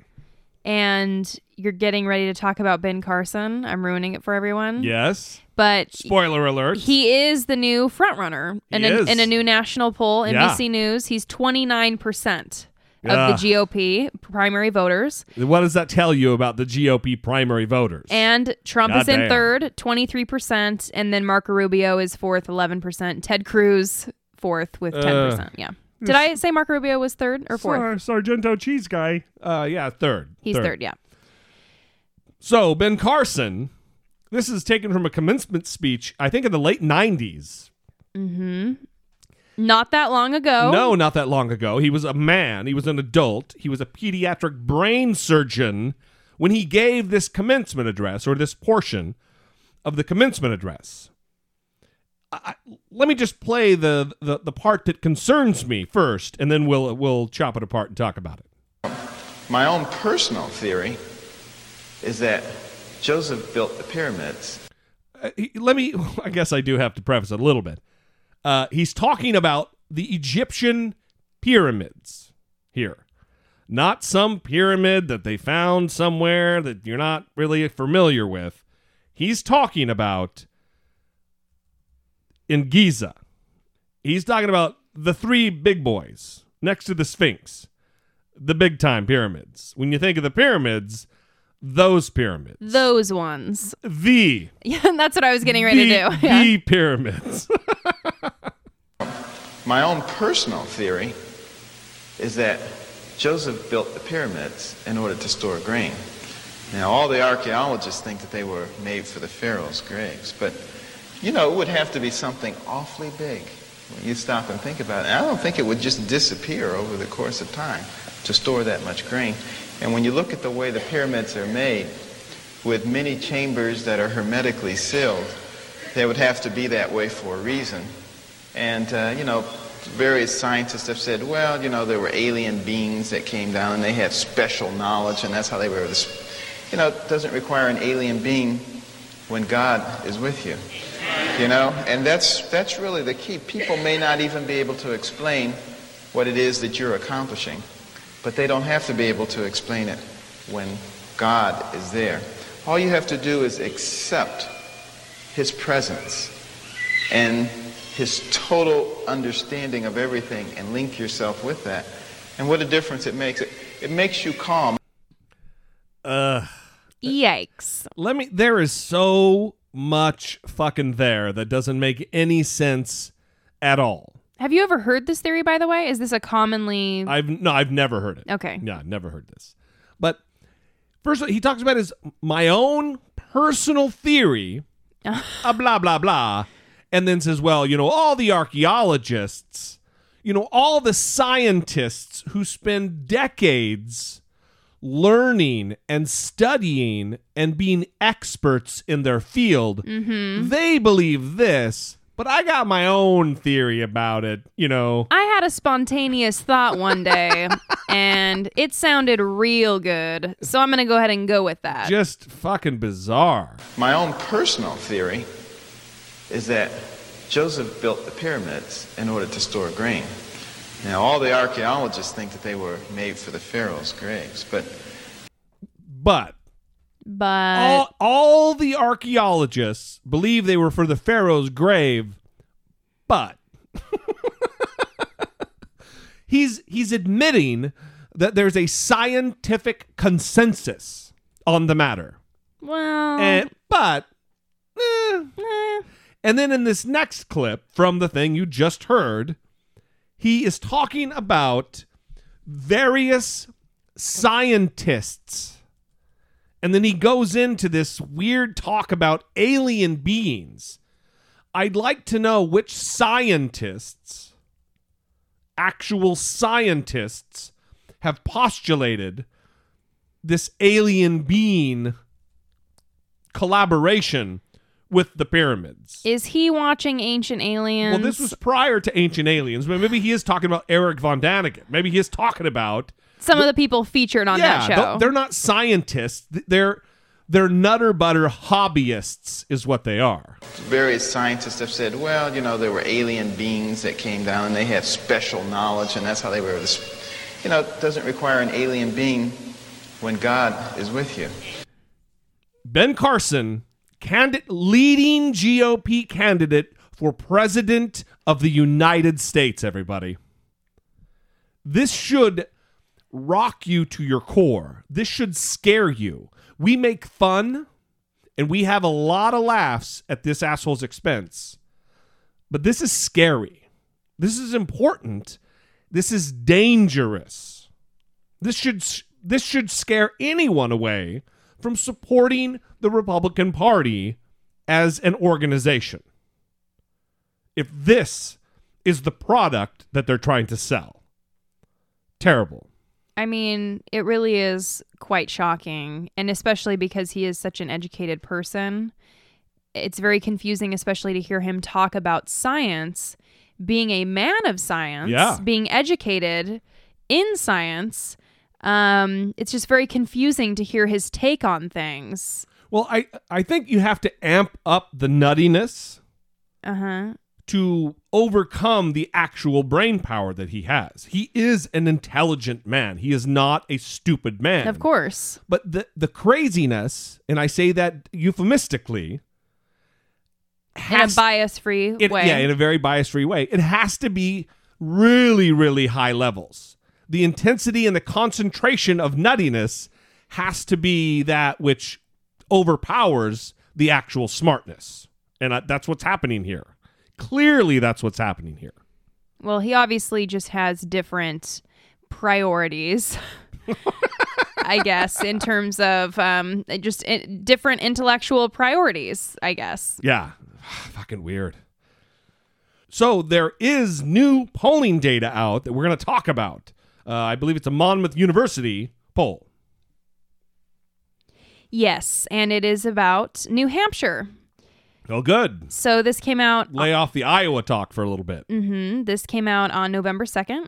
and you're getting ready to talk about Ben Carson. I'm ruining it for everyone. Yes. But Spoiler alert. he is the new frontrunner in, a, in a new national poll, Yeah. NBC News. He's 29% Yeah. of the GOP primary voters. What does that tell you about the GOP primary voters? And Trump is in third, 23%. And then Marco Rubio is fourth, 11%. Ted Cruz, fourth, with 10%. Uh, yeah. Did I say Marco Rubio was third or fourth? Sar- Sargento cheese guy. Uh, yeah, third. He's third, yeah. So Ben Carson, this is taken from a commencement speech, I think in the late '90s. Mm-hmm. Not that long ago. No, not that long ago. He was a man. He was an adult. He was a pediatric brain surgeon when he gave this commencement address or this portion of the commencement address. I, let me just play the, the the part that concerns me first, and then we'll we'll chop it apart and talk about it. My own personal theory is that Joseph built the pyramids. Uh, he- let me i guess i do have to preface it a little bit uh, he's talking about the egyptian pyramids here not some pyramid that they found somewhere that you're not really familiar with he's talking about in giza he's talking about the three big boys next to the sphinx the big time pyramids when you think of the pyramids those pyramids Those ones. the Yeah, that's what I was getting ready the, to do. Yeah. the pyramids. My own personal theory is that Joseph built the pyramids in order to store grain. Now, all the archaeologists think that they were made for the pharaoh's graves, but you know, it would have to be something awfully big when you stop and think about it. And I don't think it would just disappear over the course of time to store that much grain. And when you look at the way the pyramids are made, with many chambers that are hermetically sealed, they would have to be that way for a reason. And, uh, you know, various scientists have said, well, you know, there were alien beings that came down and they had special knowledge, and that's how they were to. You know, it doesn't require an alien being when God is with you. You know, and that's, that's really the key. People may not even be able to explain what it is that you're accomplishing, but they don't have to be able to explain it when God is there. All you have to do is accept His presence and His total understanding of everything and link yourself with that. And what a difference it makes. It, it makes you calm. uh, Yikes. let me. There is so much fucking there that doesn't make any sense at all. Have you ever heard this theory, by the way? Is this a commonly. I've no, I've never heard it. Okay. Yeah, I've never heard this. But first, he talks about his my own personal theory, uh, blah blah blah, and then says, well, you know, all the archaeologists, you know, all the scientists who spend decades learning and studying and being experts in their field, Mhm. they believe this. But I got my own theory about it, you know. I had a spontaneous thought one day, and it sounded real good. So I'm going to go ahead and go with that. Just fucking bizarre. My own personal theory is that Joseph built the pyramids in order to store grain. Now, all the archaeologists think that they were made for the pharaoh's graves, but But but all, all the archaeologists believe they were for the pharaoh's grave, but he's he's admitting that there's a scientific consensus on the matter. well, And but eh. and then in this next clip from the thing you just heard, he is talking about various scientists. And then he goes into this weird talk about alien beings. I'd like to know which scientists, actual scientists, have postulated this alien being collaboration with the pyramids. is he watching Ancient Aliens? Well, this was prior to Ancient Aliens, but maybe he is talking about Erich von Däniken. Maybe he is talking about some of the people featured on yeah, that th- show. they're not scientists. They're they're nutter butter hobbyists, is what they are. various scientists have said, well, you know, there were alien beings that came down and they had special knowledge, and that's how they were able to. You know, it doesn't require an alien being when God is with you. Ben Carson, candid- leading GOP candidate for president of the United States, everybody. This should rock you to your core. This should scare you. We make fun and we have a lot of laughs at this asshole's expense. But this is scary. This is important. This is dangerous. This should this should scare anyone away from supporting the Republican Party as an organization. If this is the product that they're trying to sell. Terrible. I mean, it really is quite shocking, and especially because he is such an educated person. It's very confusing, especially to hear him talk about science, being a man of science, Yeah. being educated in science. Um, it's just very confusing to hear his take on things. Well, I I think you have to amp up the nuttiness Uh huh. to overcome the actual brain power that he has. He is an intelligent man. He is not a stupid man. Of course. But the the craziness, and I say that euphemistically, in a bias-free it- way. yeah, in a very bias-free way. It has to be really, really high levels. The intensity and the concentration of nuttiness has to be that which overpowers the actual smartness, and that's what's happening here. Clearly, that's what's happening here. Well, he obviously just has different priorities. I guess in terms of um, just i different intellectual priorities. I guess. Yeah, fucking weird. So there is new polling data out that we're going to talk about. Uh, I believe it's a Monmouth University poll. Yes, and it is about New Hampshire. Oh, good. So this came out. Lay off the Iowa talk for a little bit. hmm This came out on November 2nd.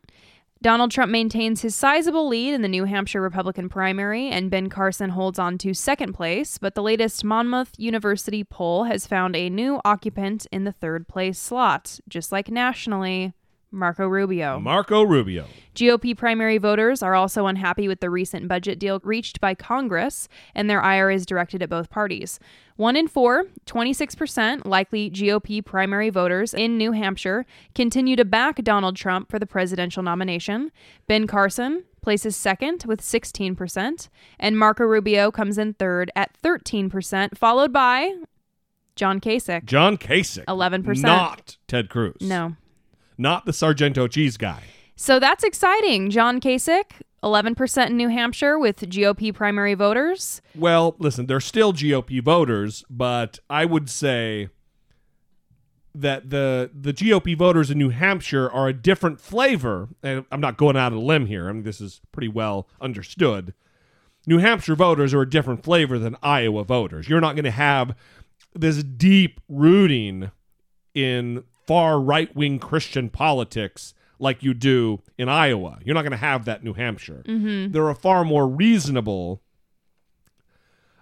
Donald Trump maintains his sizable lead in the New Hampshire Republican primary, and Ben Carson holds on to second place. But the latest Monmouth University poll has found a new occupant in the third place slot, just like nationally. Marco Rubio. Marco Rubio. GOP primary voters are also unhappy with the recent budget deal reached by Congress, and their ire is directed at both parties. One in four, 26% likely GOP primary voters in New Hampshire, continue to back Donald Trump for the presidential nomination. Ben Carson places second with 16%, and Marco Rubio comes in third at 13%, followed by John Kasich. John Kasich. 11%. Not Ted Cruz. No. Not the Sargento cheese guy. So that's exciting. John Kasich, 11% in New Hampshire with GOP primary voters. Well, listen, they're still GOP voters, but I would say that the the GOP voters in New Hampshire are a different flavor. And I'm not going out on a limb here. I mean, this is pretty well understood. New Hampshire voters are a different flavor than Iowa voters. You're not going to have this deep rooting in far right wing Christian politics like you do in Iowa. You're not going to have that in New Hampshire. Mhm. They're a far more reasonable,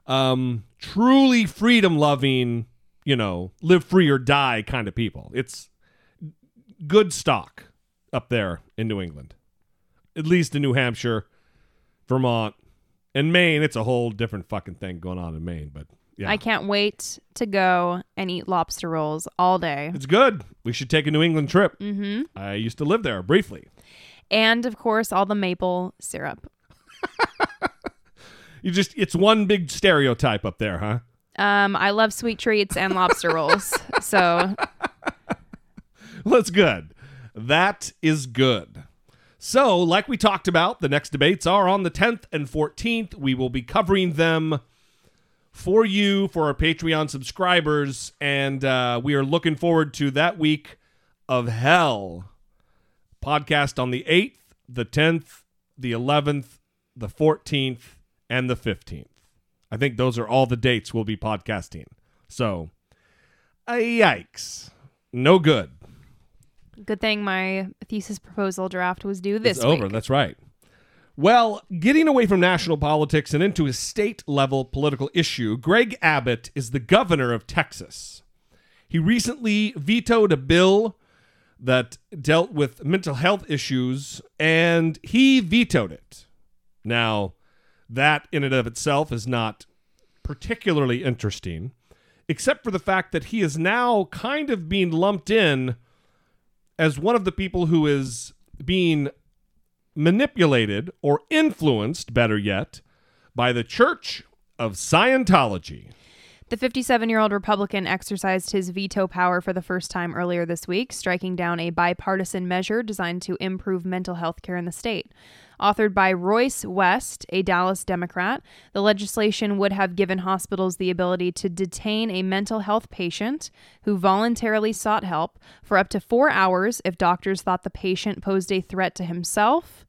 um, truly freedom loving, you know, live free or die kind of people. It's good stock up there in New England, at least in New Hampshire, Vermont, and Maine. It's a whole different fucking thing going on in Maine, but yeah. I can't wait to go and eat lobster rolls all day. It's good. We should take a New England trip. Mhm. I used to live there briefly. And of course, all the maple syrup. You just it's one big stereotype up there, huh? Um, I love sweet treats and lobster rolls. So Well, that's good. That is good. So, like we talked about, the next debates are on the 10th and 14th. We will be covering them for you, for our Patreon subscribers, and uh, we are looking forward to that week of hell. Podcast on the 8th, the 10th, the 11th, the 14th, and the 15th. I think those are all the dates we'll be podcasting. So, uh, yikes. No good. good thing my thesis proposal draft was due this it's over. week. That's right. Well, getting away from national politics and into a state level political issue, Greg Abbott is the governor of Texas. He recently vetoed a bill that dealt with mental health issues, and he vetoed it. Now, That in and of itself is not particularly interesting, except for the fact that he is now kind of being lumped in as one of the people who is being manipulated or influenced, better yet, by the Church of Scientology. The 57 year old Republican exercised his veto power for the first time earlier this week, striking down a bipartisan measure designed to improve mental health care in the state. Authored by Royce West, a Dallas Democrat, the legislation would have given hospitals the ability to detain a mental health patient who voluntarily sought help for up to four hours if doctors thought the patient posed a threat to himself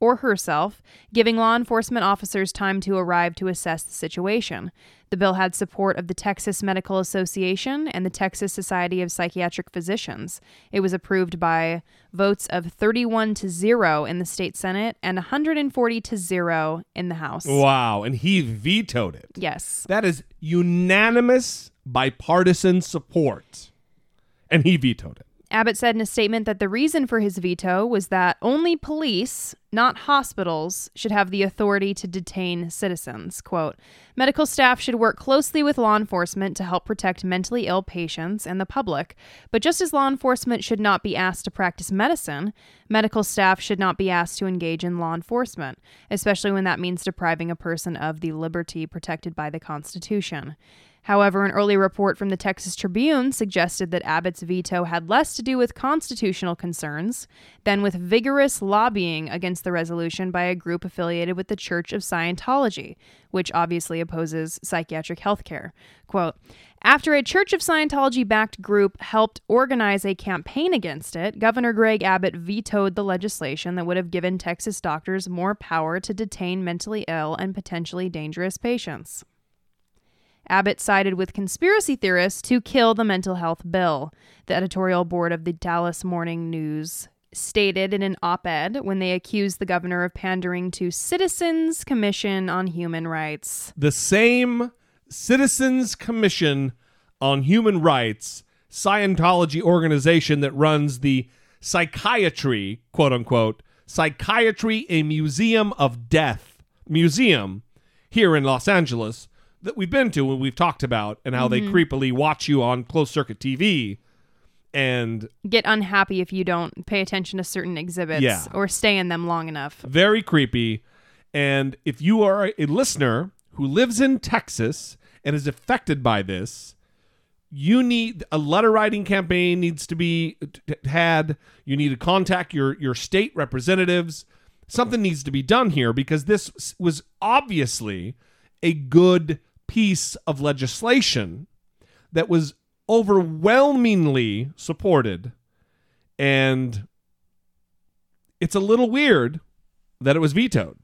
or herself, giving law enforcement officers time to arrive to assess the situation. The bill had support of the Texas Medical Association and the Texas Society of Psychiatric Physicians. It was approved by votes of 31 to 0 in the state Senate and 140 to 0 in the House. Wow, and he vetoed it. Yes. That is unanimous bipartisan support. And he vetoed it. Abbott said in a statement that the reason for his veto was that only police, not hospitals, should have the authority to detain citizens. Quote Medical staff should work closely with law enforcement to help protect mentally ill patients and the public. But just as law enforcement should not be asked to practice medicine, medical staff should not be asked to engage in law enforcement, especially when that means depriving a person of the liberty protected by the Constitution. However, an early report from the Texas Tribune suggested that Abbott's veto had less to do with constitutional concerns than with vigorous lobbying against the resolution by a group affiliated with the Church of Scientology, which obviously opposes psychiatric health care. Quote, after a Church of Scientology backed group helped organize a campaign against it, Governor Greg Abbott vetoed the legislation that would have given Texas doctors more power to detain mentally ill and potentially dangerous patients. Abbott sided with conspiracy theorists to kill the mental health bill. The editorial board of the Dallas Morning News stated in an op ed when they accused the governor of pandering to Citizens Commission on Human Rights. The same Citizens Commission on Human Rights Scientology organization that runs the psychiatry, quote unquote, Psychiatry, a Museum of Death museum here in Los Angeles that we've been to and we've talked about and how Mhm. they creepily watch you on closed circuit TV and Get unhappy if you don't pay attention to certain exhibits Yeah. or stay in them long enough. very creepy. And if you are a listener who lives in Texas and is affected by this, you need a letter writing campaign needs to be t- had. You need to contact your your state representatives. Something needs to be done here because this was obviously a good piece of legislation that was overwhelmingly supported and it's a little weird that it was vetoed.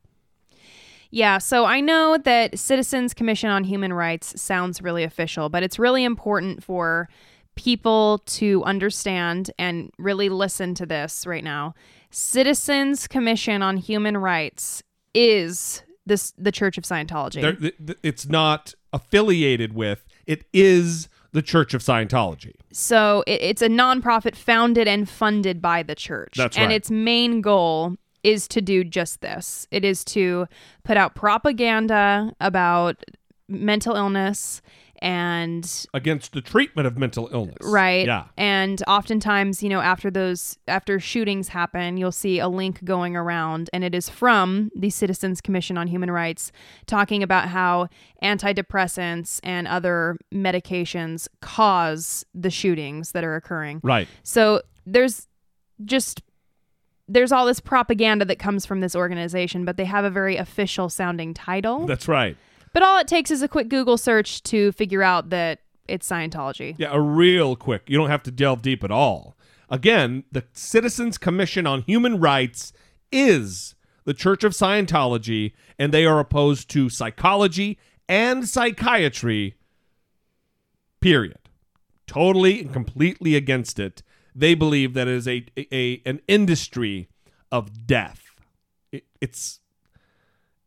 Yeah, so I know that Citizens Commission on Human Rights sounds really official, but it's really important for people to understand and really listen to this right now. Citizens Commission on Human Rights is this the Church of Scientology. There- th- th- it's not affiliated with, it is the Church of Scientology. So it, it's a nonprofit founded and funded by the church. That's And right. its main goal is to do just this. It is to put out propaganda about mental illness and Against the treatment of mental illness. right Yeah. and oftentimes you know after those after shootings happen you'll see a link going around and it is from the citizens commission on human rights talking about how antidepressants and other medications cause the shootings that are occurring Right. so there's just there's all this propaganda that comes from this organization but they have a very official sounding title That's right. But all it takes is a quick google search to figure out that it's scientology Yeah, a real quick. You don't have to delve deep at all. Again, the Citizens Commission on Human Rights is the Church of Scientology, and they are opposed to psychology and psychiatry. Period. Totally and completely against it. They believe that it is a, a, an industry of death. It, it's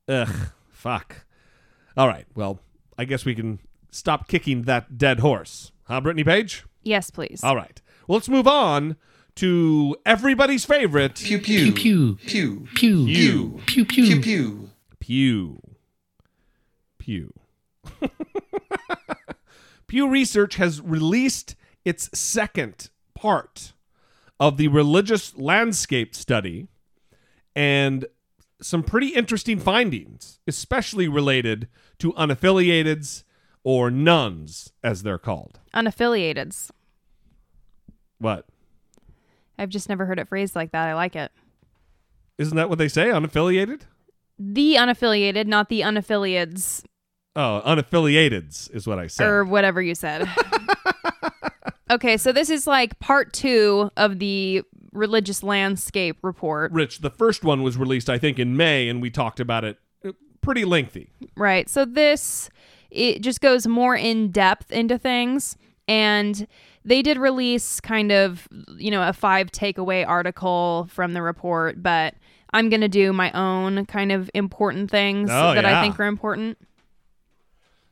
ugh, fuck. All right. Well, I guess we can stop kicking that dead horse, huh, Brittany Page? yes please All right. Well, let's move on to everybody's favorite pew pew pew pew pew pew pew pew Pew. Pew. Pew Pew Research has released its second part of the religious landscape study and some pretty interesting findings, especially related to unaffiliateds or nones, as they're called. Unaffiliateds. What? I've just never heard it phrased like that. I like it. Isn't that what they say? Unaffiliated? The unaffiliated, not the unaffiliates, Oh, unaffiliateds is what I said. or whatever you said. okay, so this is like part two of the religious landscape report. Rich, the first one was released, I think, in May, and we talked about it uh, pretty lengthy. Right. So this it just goes more in depth into things and they did release kind of, you know, a five takeaway article from the report, but I'm going to do my own kind of important things Oh, that I think are important.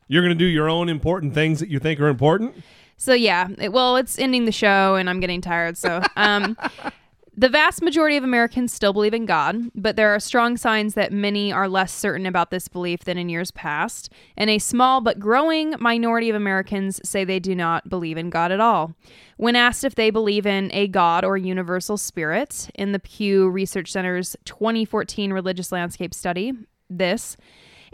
You're going to do your own important things that you think are important? So yeah, it, well, it's ending the show and I'm getting tired. So um, the vast majority of Americans still believe in God, but there are strong signs that many are less certain about this belief than in years past, and a small but growing minority of Americans say they do not believe in God at all. When asked if they believe in a God or universal spirit in the Pew Research Center's 2014 religious landscape study, this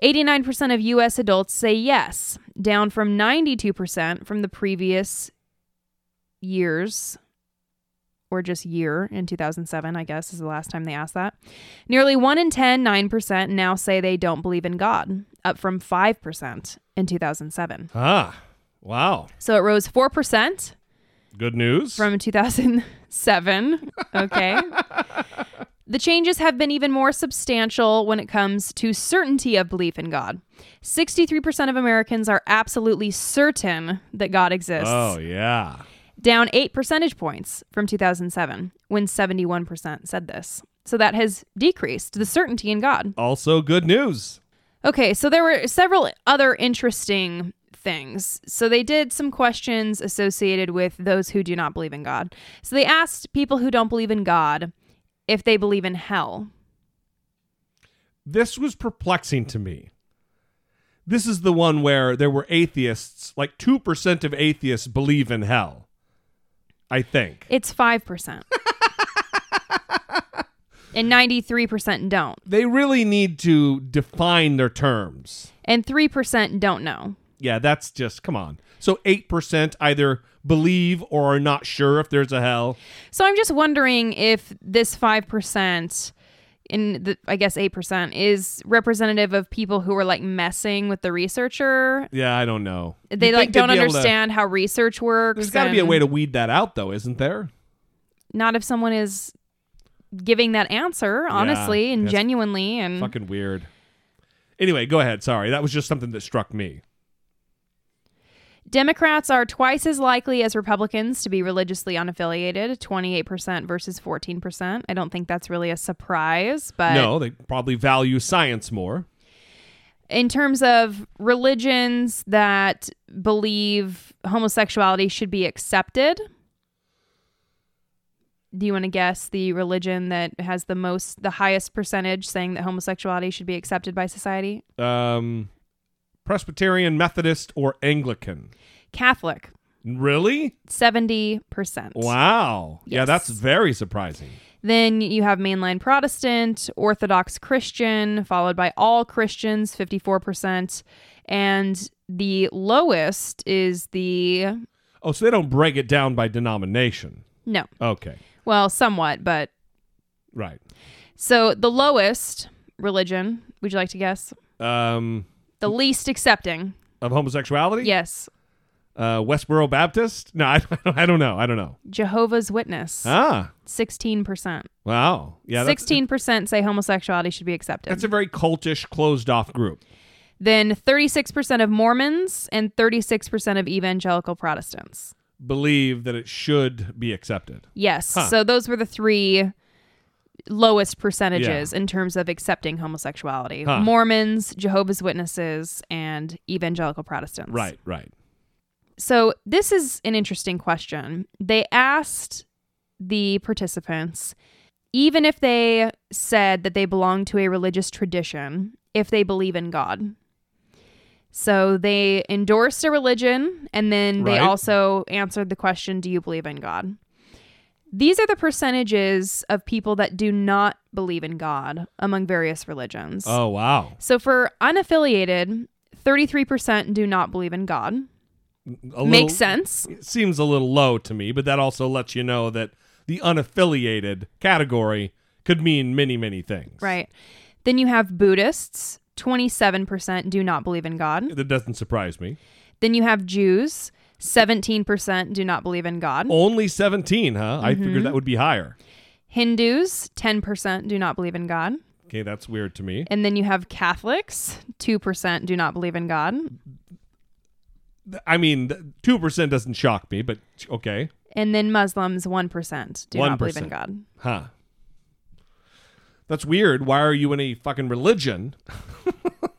89% of US adults say yes, down from 92% from the previous years or just year in 2007, I guess is the last time they asked that. Nearly 1 in 10, 9% now say they don't believe in God, up from 5% in 2007. Ah, wow. So it rose 4% Good news. from 2007. Okay. the changes have been even more substantial when it comes to certainty of belief in God. 63% of Americans are absolutely certain that God exists, Oh, yeah. down 8 percentage points from 2007 when 71% said this. So that has decreased the certainty in God. Also, good news. Okay, so there were several other interesting things. So they did some questions associated with those who do not believe in God. So they asked people who don't believe in God if they believe in hell. This was perplexing to me. This is the one where there were atheists, like 2% of atheists believe in hell. I think. It's 5%. and 93% don't. They really need to define their terms. And 3% don't know. Yeah, that's just, come on. So 8% either believe or are not sure if there's a hell. So I'm just wondering if this 5% in the I guess 8% is representative of people who are like messing with the researcher Yeah, I don't know. they You'd like don't able to- understand how research works. There's got to be a way to weed that out, though, isn't there? Not if someone is giving that answer honestly and genuinely and Fucking weird. Anyway, go ahead. Sorry. That was just something that struck me. Democrats are twice as likely as Republicans to be religiously unaffiliated, 28% versus 14%. I don't think that's really a surprise, but no, they probably value science more. in terms of religions that believe homosexuality should be accepted, do you want to guess the religion that has the most, the highest percentage saying that homosexuality should be accepted by society? Um, Presbyterian, Methodist, or Anglican? Catholic, Really? 70%. Wow. Yeah, that's very surprising. Then you have mainline Protestant, Orthodox Christian, followed by all Christians, 54%. And the lowest is the, Oh, so they don't break it down by denomination. no, Okay. well, somewhat, but Right. so the lowest religion, would you like to guess? Um, The least accepting. of homosexuality? Yes. Uh, Westboro Baptist? No, I, I don't know. I don't know. Jehovah's Witness. Ah. 16%. Wow. Yeah. 16% say homosexuality should be accepted. that's a very cultish, closed off group. then 36% of Mormons and 36% of evangelical Protestants. Believe that it should be accepted. Yes. Huh. So those were the three lowest percentages in terms of accepting homosexuality Huh. Mormons, Jehovah's Witnesses, and evangelical Protestants. Right, right. So this is an interesting question. They asked the participants, even if they said that they belong to a religious tradition, if they believe in God. So they endorsed a religion and then they Right. also answered the question Do you believe in God? These are the percentages of people that do not believe in God among various religions. Oh, wow. So for unaffiliated, 33% do not believe in God. A Makes sense. Seems a little low to me, but that also lets you know that the unaffiliated category could mean many, many things. Right. Then you have Buddhists, 27% do not believe in God. That doesn't surprise me. Then you have Jews, 17% do not believe in God. Only 17, huh? I Mhm. figured that would be higher. Hindus, 10% do not believe in God. Okay, that's weird to me. And then you have Catholics, 2% do not believe in God. I mean, 2% doesn't shock me, but okay. And then Muslims, 1% do not believe in 1%. God. Huh. That's weird. Why are you in a fucking religion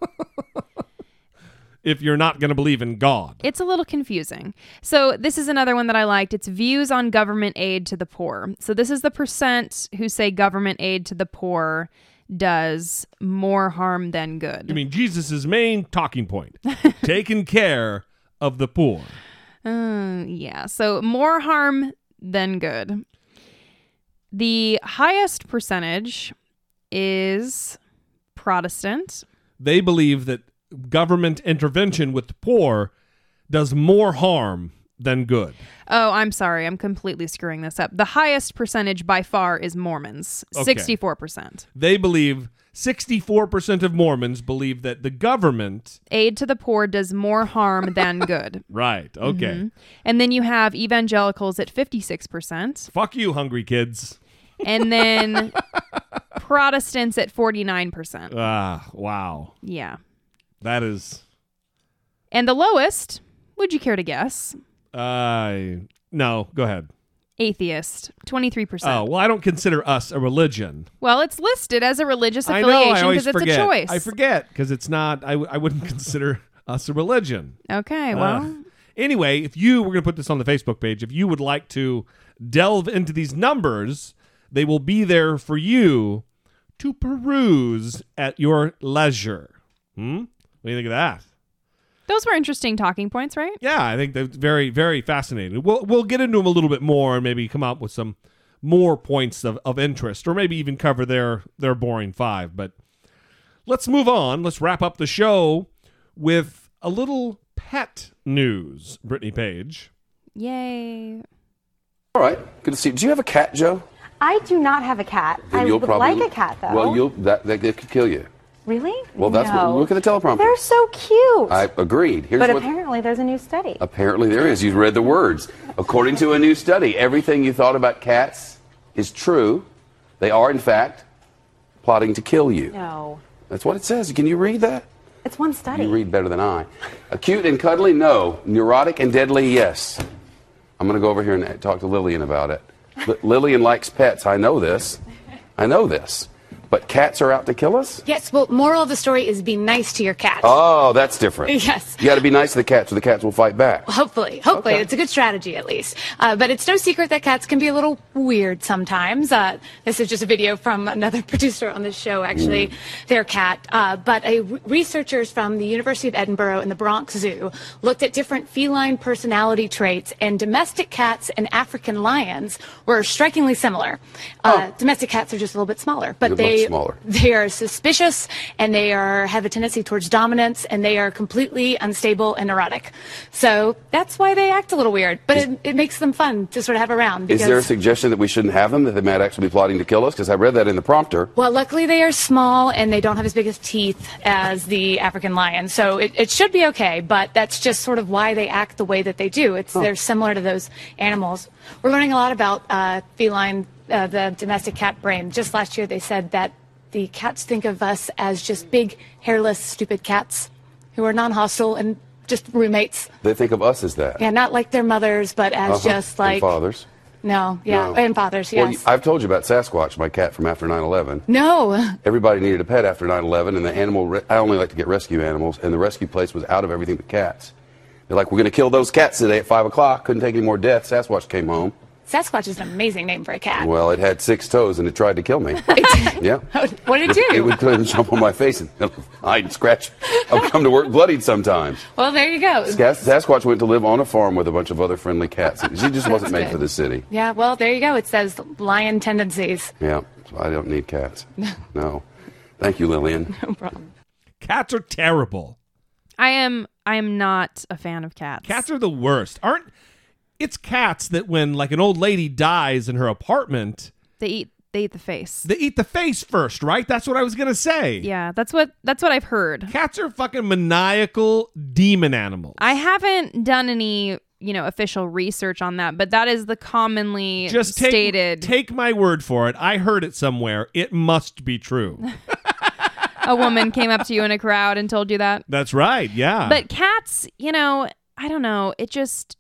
if you're not going to believe in God? It's a little confusing. So, this is another one that I liked. It's views on government aid to the poor. So, this is the percent who say government aid to the poor does more harm than good. I mean, Jesus' main talking point taking care of the poor. Uh, yeah. So more harm than good. The highest percentage is Protestant. They believe that government intervention with the poor does more harm than good. Oh, I'm sorry. I'm completely screwing this up. The highest percentage by far is Mormons, Okay. 64%. They believe 64% of Mormons believe that the government. Aid to the poor does more harm than good. Right. Okay. Mhm. And then you have evangelicals at 56%. Fuck you, hungry kids. And then Protestants at 49%. Ah, wow. Yeah. That is. And the lowest, would you care to guess? Uh, no, go ahead. Atheist, 23%. Oh, well, I don't consider us a religion. Well, it's listed as a religious I know, I affiliation because it's forget. a choice. I forget because it's not, I, w- I wouldn't consider us a religion. Okay, well, Uh, anyway, if you, we're going to put this on the Facebook page, if you would like to delve into these numbers, they will be there for you to peruse at your leisure. Hmm? What do you think of that? those were interesting talking points, right? Yeah, I think they're very, very fascinating. We'll we'll get into them a little bit more and maybe come up with some more points of, of interest, or maybe even cover their their boring five. But let's move on. Let's wrap up the show with a little pet news. Brittany Page. Yay. All right, good to see you. Do you have a cat, Joe? I do not have a cat. Then I would probably like a cat, though. Well, you'll that, that that could kill you. Really? Well, that's No. what. Look at the teleprompter. They're so cute. I agreed. Here's but what. apparently, there's a new study. Apparently, there is. You read the words. According to a new study, everything you thought about cats is true. They are, in fact, plotting to kill you. No, That's what it says. Can you read that? it's one study. You read better than I. Acute and cuddly, no. Neurotic and deadly, yes. I'm going to go over here and talk to Lillian about it. Li- Lillian likes pets. I know this. I know this. But cats are out to kill us? Yes, well, moral of the story is be nice to your cat. Oh, that's different. Yes. You got to be nice to the cats, or the cats will fight back. Hopefully, hopefully. It's a good strategy, at least. Uh, but it's no secret that cats can be a little weird sometimes. Uh, this is just a video from another producer on this show, actually, their cat. Uh, but a researchers from the University of Edinburgh and the Bronx Zoo looked at different feline personality traits, and domestic cats and African lions were strikingly similar. Uh, Domestic cats are just a little bit smaller, but Oh. They're smaller. they are suspicious and they are have a tendency towards dominance and they are completely unstable and neurotic. So that's why they act a little weird, but it, it makes them fun to sort of have around. Is there a suggestion that we shouldn't have them, that they might actually be plotting to kill us? Because I read that in the prompter. well, luckily they are small and they don't have as big as teeth as the African lion, so it, it should be okay. But that's just sort of why they act the way that they do. It's they're similar to those animals. We're learning a lot about uh, feline, uh, the domestic cat brain. Just last year, they said that the cats think of us as just big, hairless, stupid cats who are non-hostile and just roommates. They think of us as that. Yeah, not like their mothers, but as Uh-huh. just And like fathers. no, yeah, No. and fathers. Well, Yes. I've told you about Sasquatch, my cat from after 9 11. no. Everybody needed a pet after 9 11, and the animal, re- I only like to get rescue animals, and the rescue place was out of everything but cats. They're like, we're going to kill those cats today at 5 o'clock. Couldn't take any more deaths. Sasquatch came home. Sasquatch is an amazing name for a cat. Well, it had six toes and it tried to kill me. yeah. What did it do? It would come and jump on my face and I'd scratch. I'd come to work bloodied sometimes. well, there you go. Sas- Sasquatch went to live on a farm with a bunch of other friendly cats. She just wasn't made good. for the city. Yeah, well, there you go. It says lion tendencies. Yeah, so I don't need cats. No. Thank you, Lillian. No problem. Cats are terrible. I am I am not a fan of cats. Cats are the worst. Aren't it's cats that when like an old lady dies in her apartment, They eat they eat the face. they eat the face first, right? That's what I was gonna say. Yeah, that's what that's what I've heard. Cats are fucking maniacal demon animals. I haven't done any, you know, official research on that, but that is the commonly Just take, stated take my word for it. I heard it somewhere. It must be true. a woman came up to you in a crowd and told you that. That's right. Yeah. But cats, you know, I don't know. It just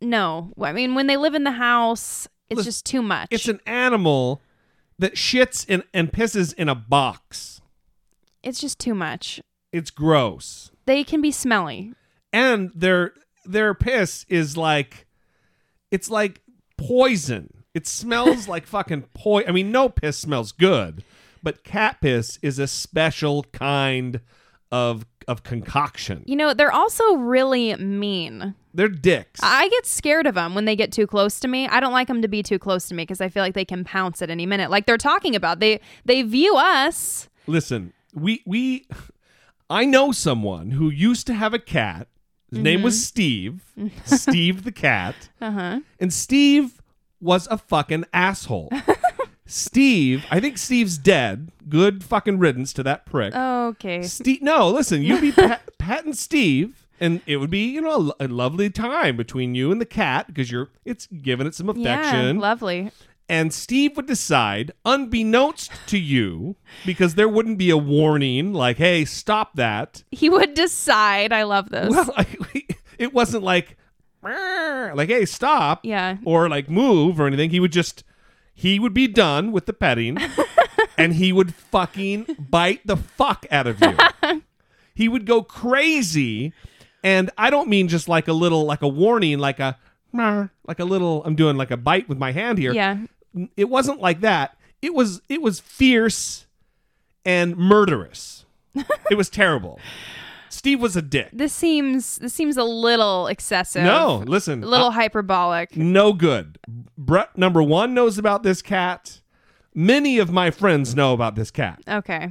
no. I mean, when they live in the house, it's Listen, just too much. it's an animal that shits in, and pisses in a box. it's just too much. It's gross. They can be smelly. and their their piss is like it's like poison. It smells like fucking poison. I mean, no piss smells good, but cat piss is a special kind of of concoction. You know, they're also really mean. They're dicks. I get scared of them when they get too close to me. I don't like them to be too close to me because I feel like they can pounce at any minute. Like they're talking about they they view us. Listen, we we I know someone who used to have a cat. His name was Steve. Steve the cat. Uh huh. And Steve was a fucking asshole. Steve, I think Steve's dead. Good fucking riddance to that prick. Okay. Steve, no, listen, you'd be pat- and Steve, and it would be you know a, a lovely time between you and the cat because you're it's giving it some affection. Yeah, lovely. and Steve would decide, unbeknownst to you, because there wouldn't be a warning like, "Hey, stop that." He would decide. I love this. Well, it wasn't like, like, "Hey, stop," Yeah. or like move or anything. He would just he would be done with the petting, and he would fucking bite the fuck out of you. he would go crazy, and I don't mean just like a little, like a warning, like a, like a little. I'm doing like a bite with my hand here. Yeah. It wasn't like that. It was it was fierce and murderous. it was terrible. Steve was a dick. This seems this seems a little excessive. No, listen. A little uh, hyperbolic. no good. Brett number one knows about this cat. Many of my friends know about this cat. Okay.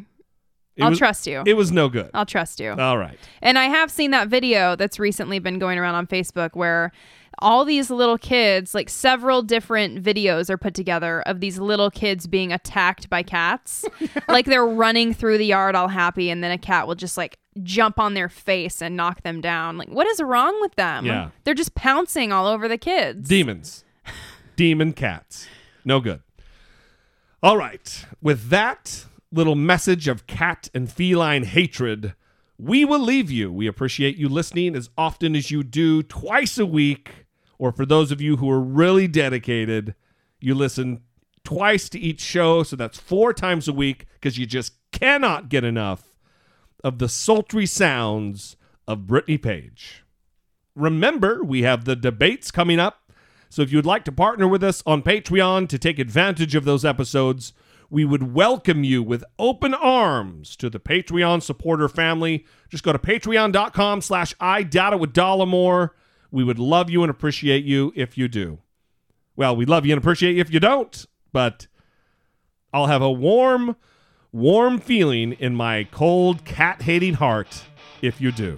It I'll was- trust you. It was no good. I'll trust you. All right. And I have seen that video that's recently been going around on Facebook where all these little kids, like several different videos are put together of these little kids being attacked by cats. like they're running through the yard all happy and then a cat will just like jump on their face and knock them down. Like what is wrong with them? Yeah. They're just pouncing all over the kids. Demons. Demon cats. No good. All right. With that little message of cat and feline hatred, we will leave you. We appreciate you listening as often as you do, twice a week. Or for those of you who are really dedicated, you listen twice to each show. So that's four times a week because you just cannot get enough of the sultry sounds of Brittany Page. Remember, we have the debates coming up. So if you would like to partner with us on Patreon to take advantage of those episodes, we would welcome you with open arms to the Patreon supporter family. Just go to patreon.com slash I We would love you and appreciate you if you do. Well, we love you and appreciate you if you don't, but I'll have a warm, warm feeling in my cold, cat hating heart if you do.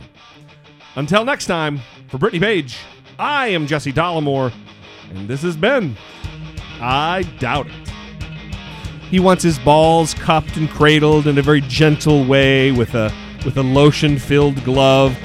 Until next time, for Brittany Page, I am Jesse Dollemore, and this has been I Doubt It. He wants his balls cupped and cradled in a very gentle way with a with a lotion-filled glove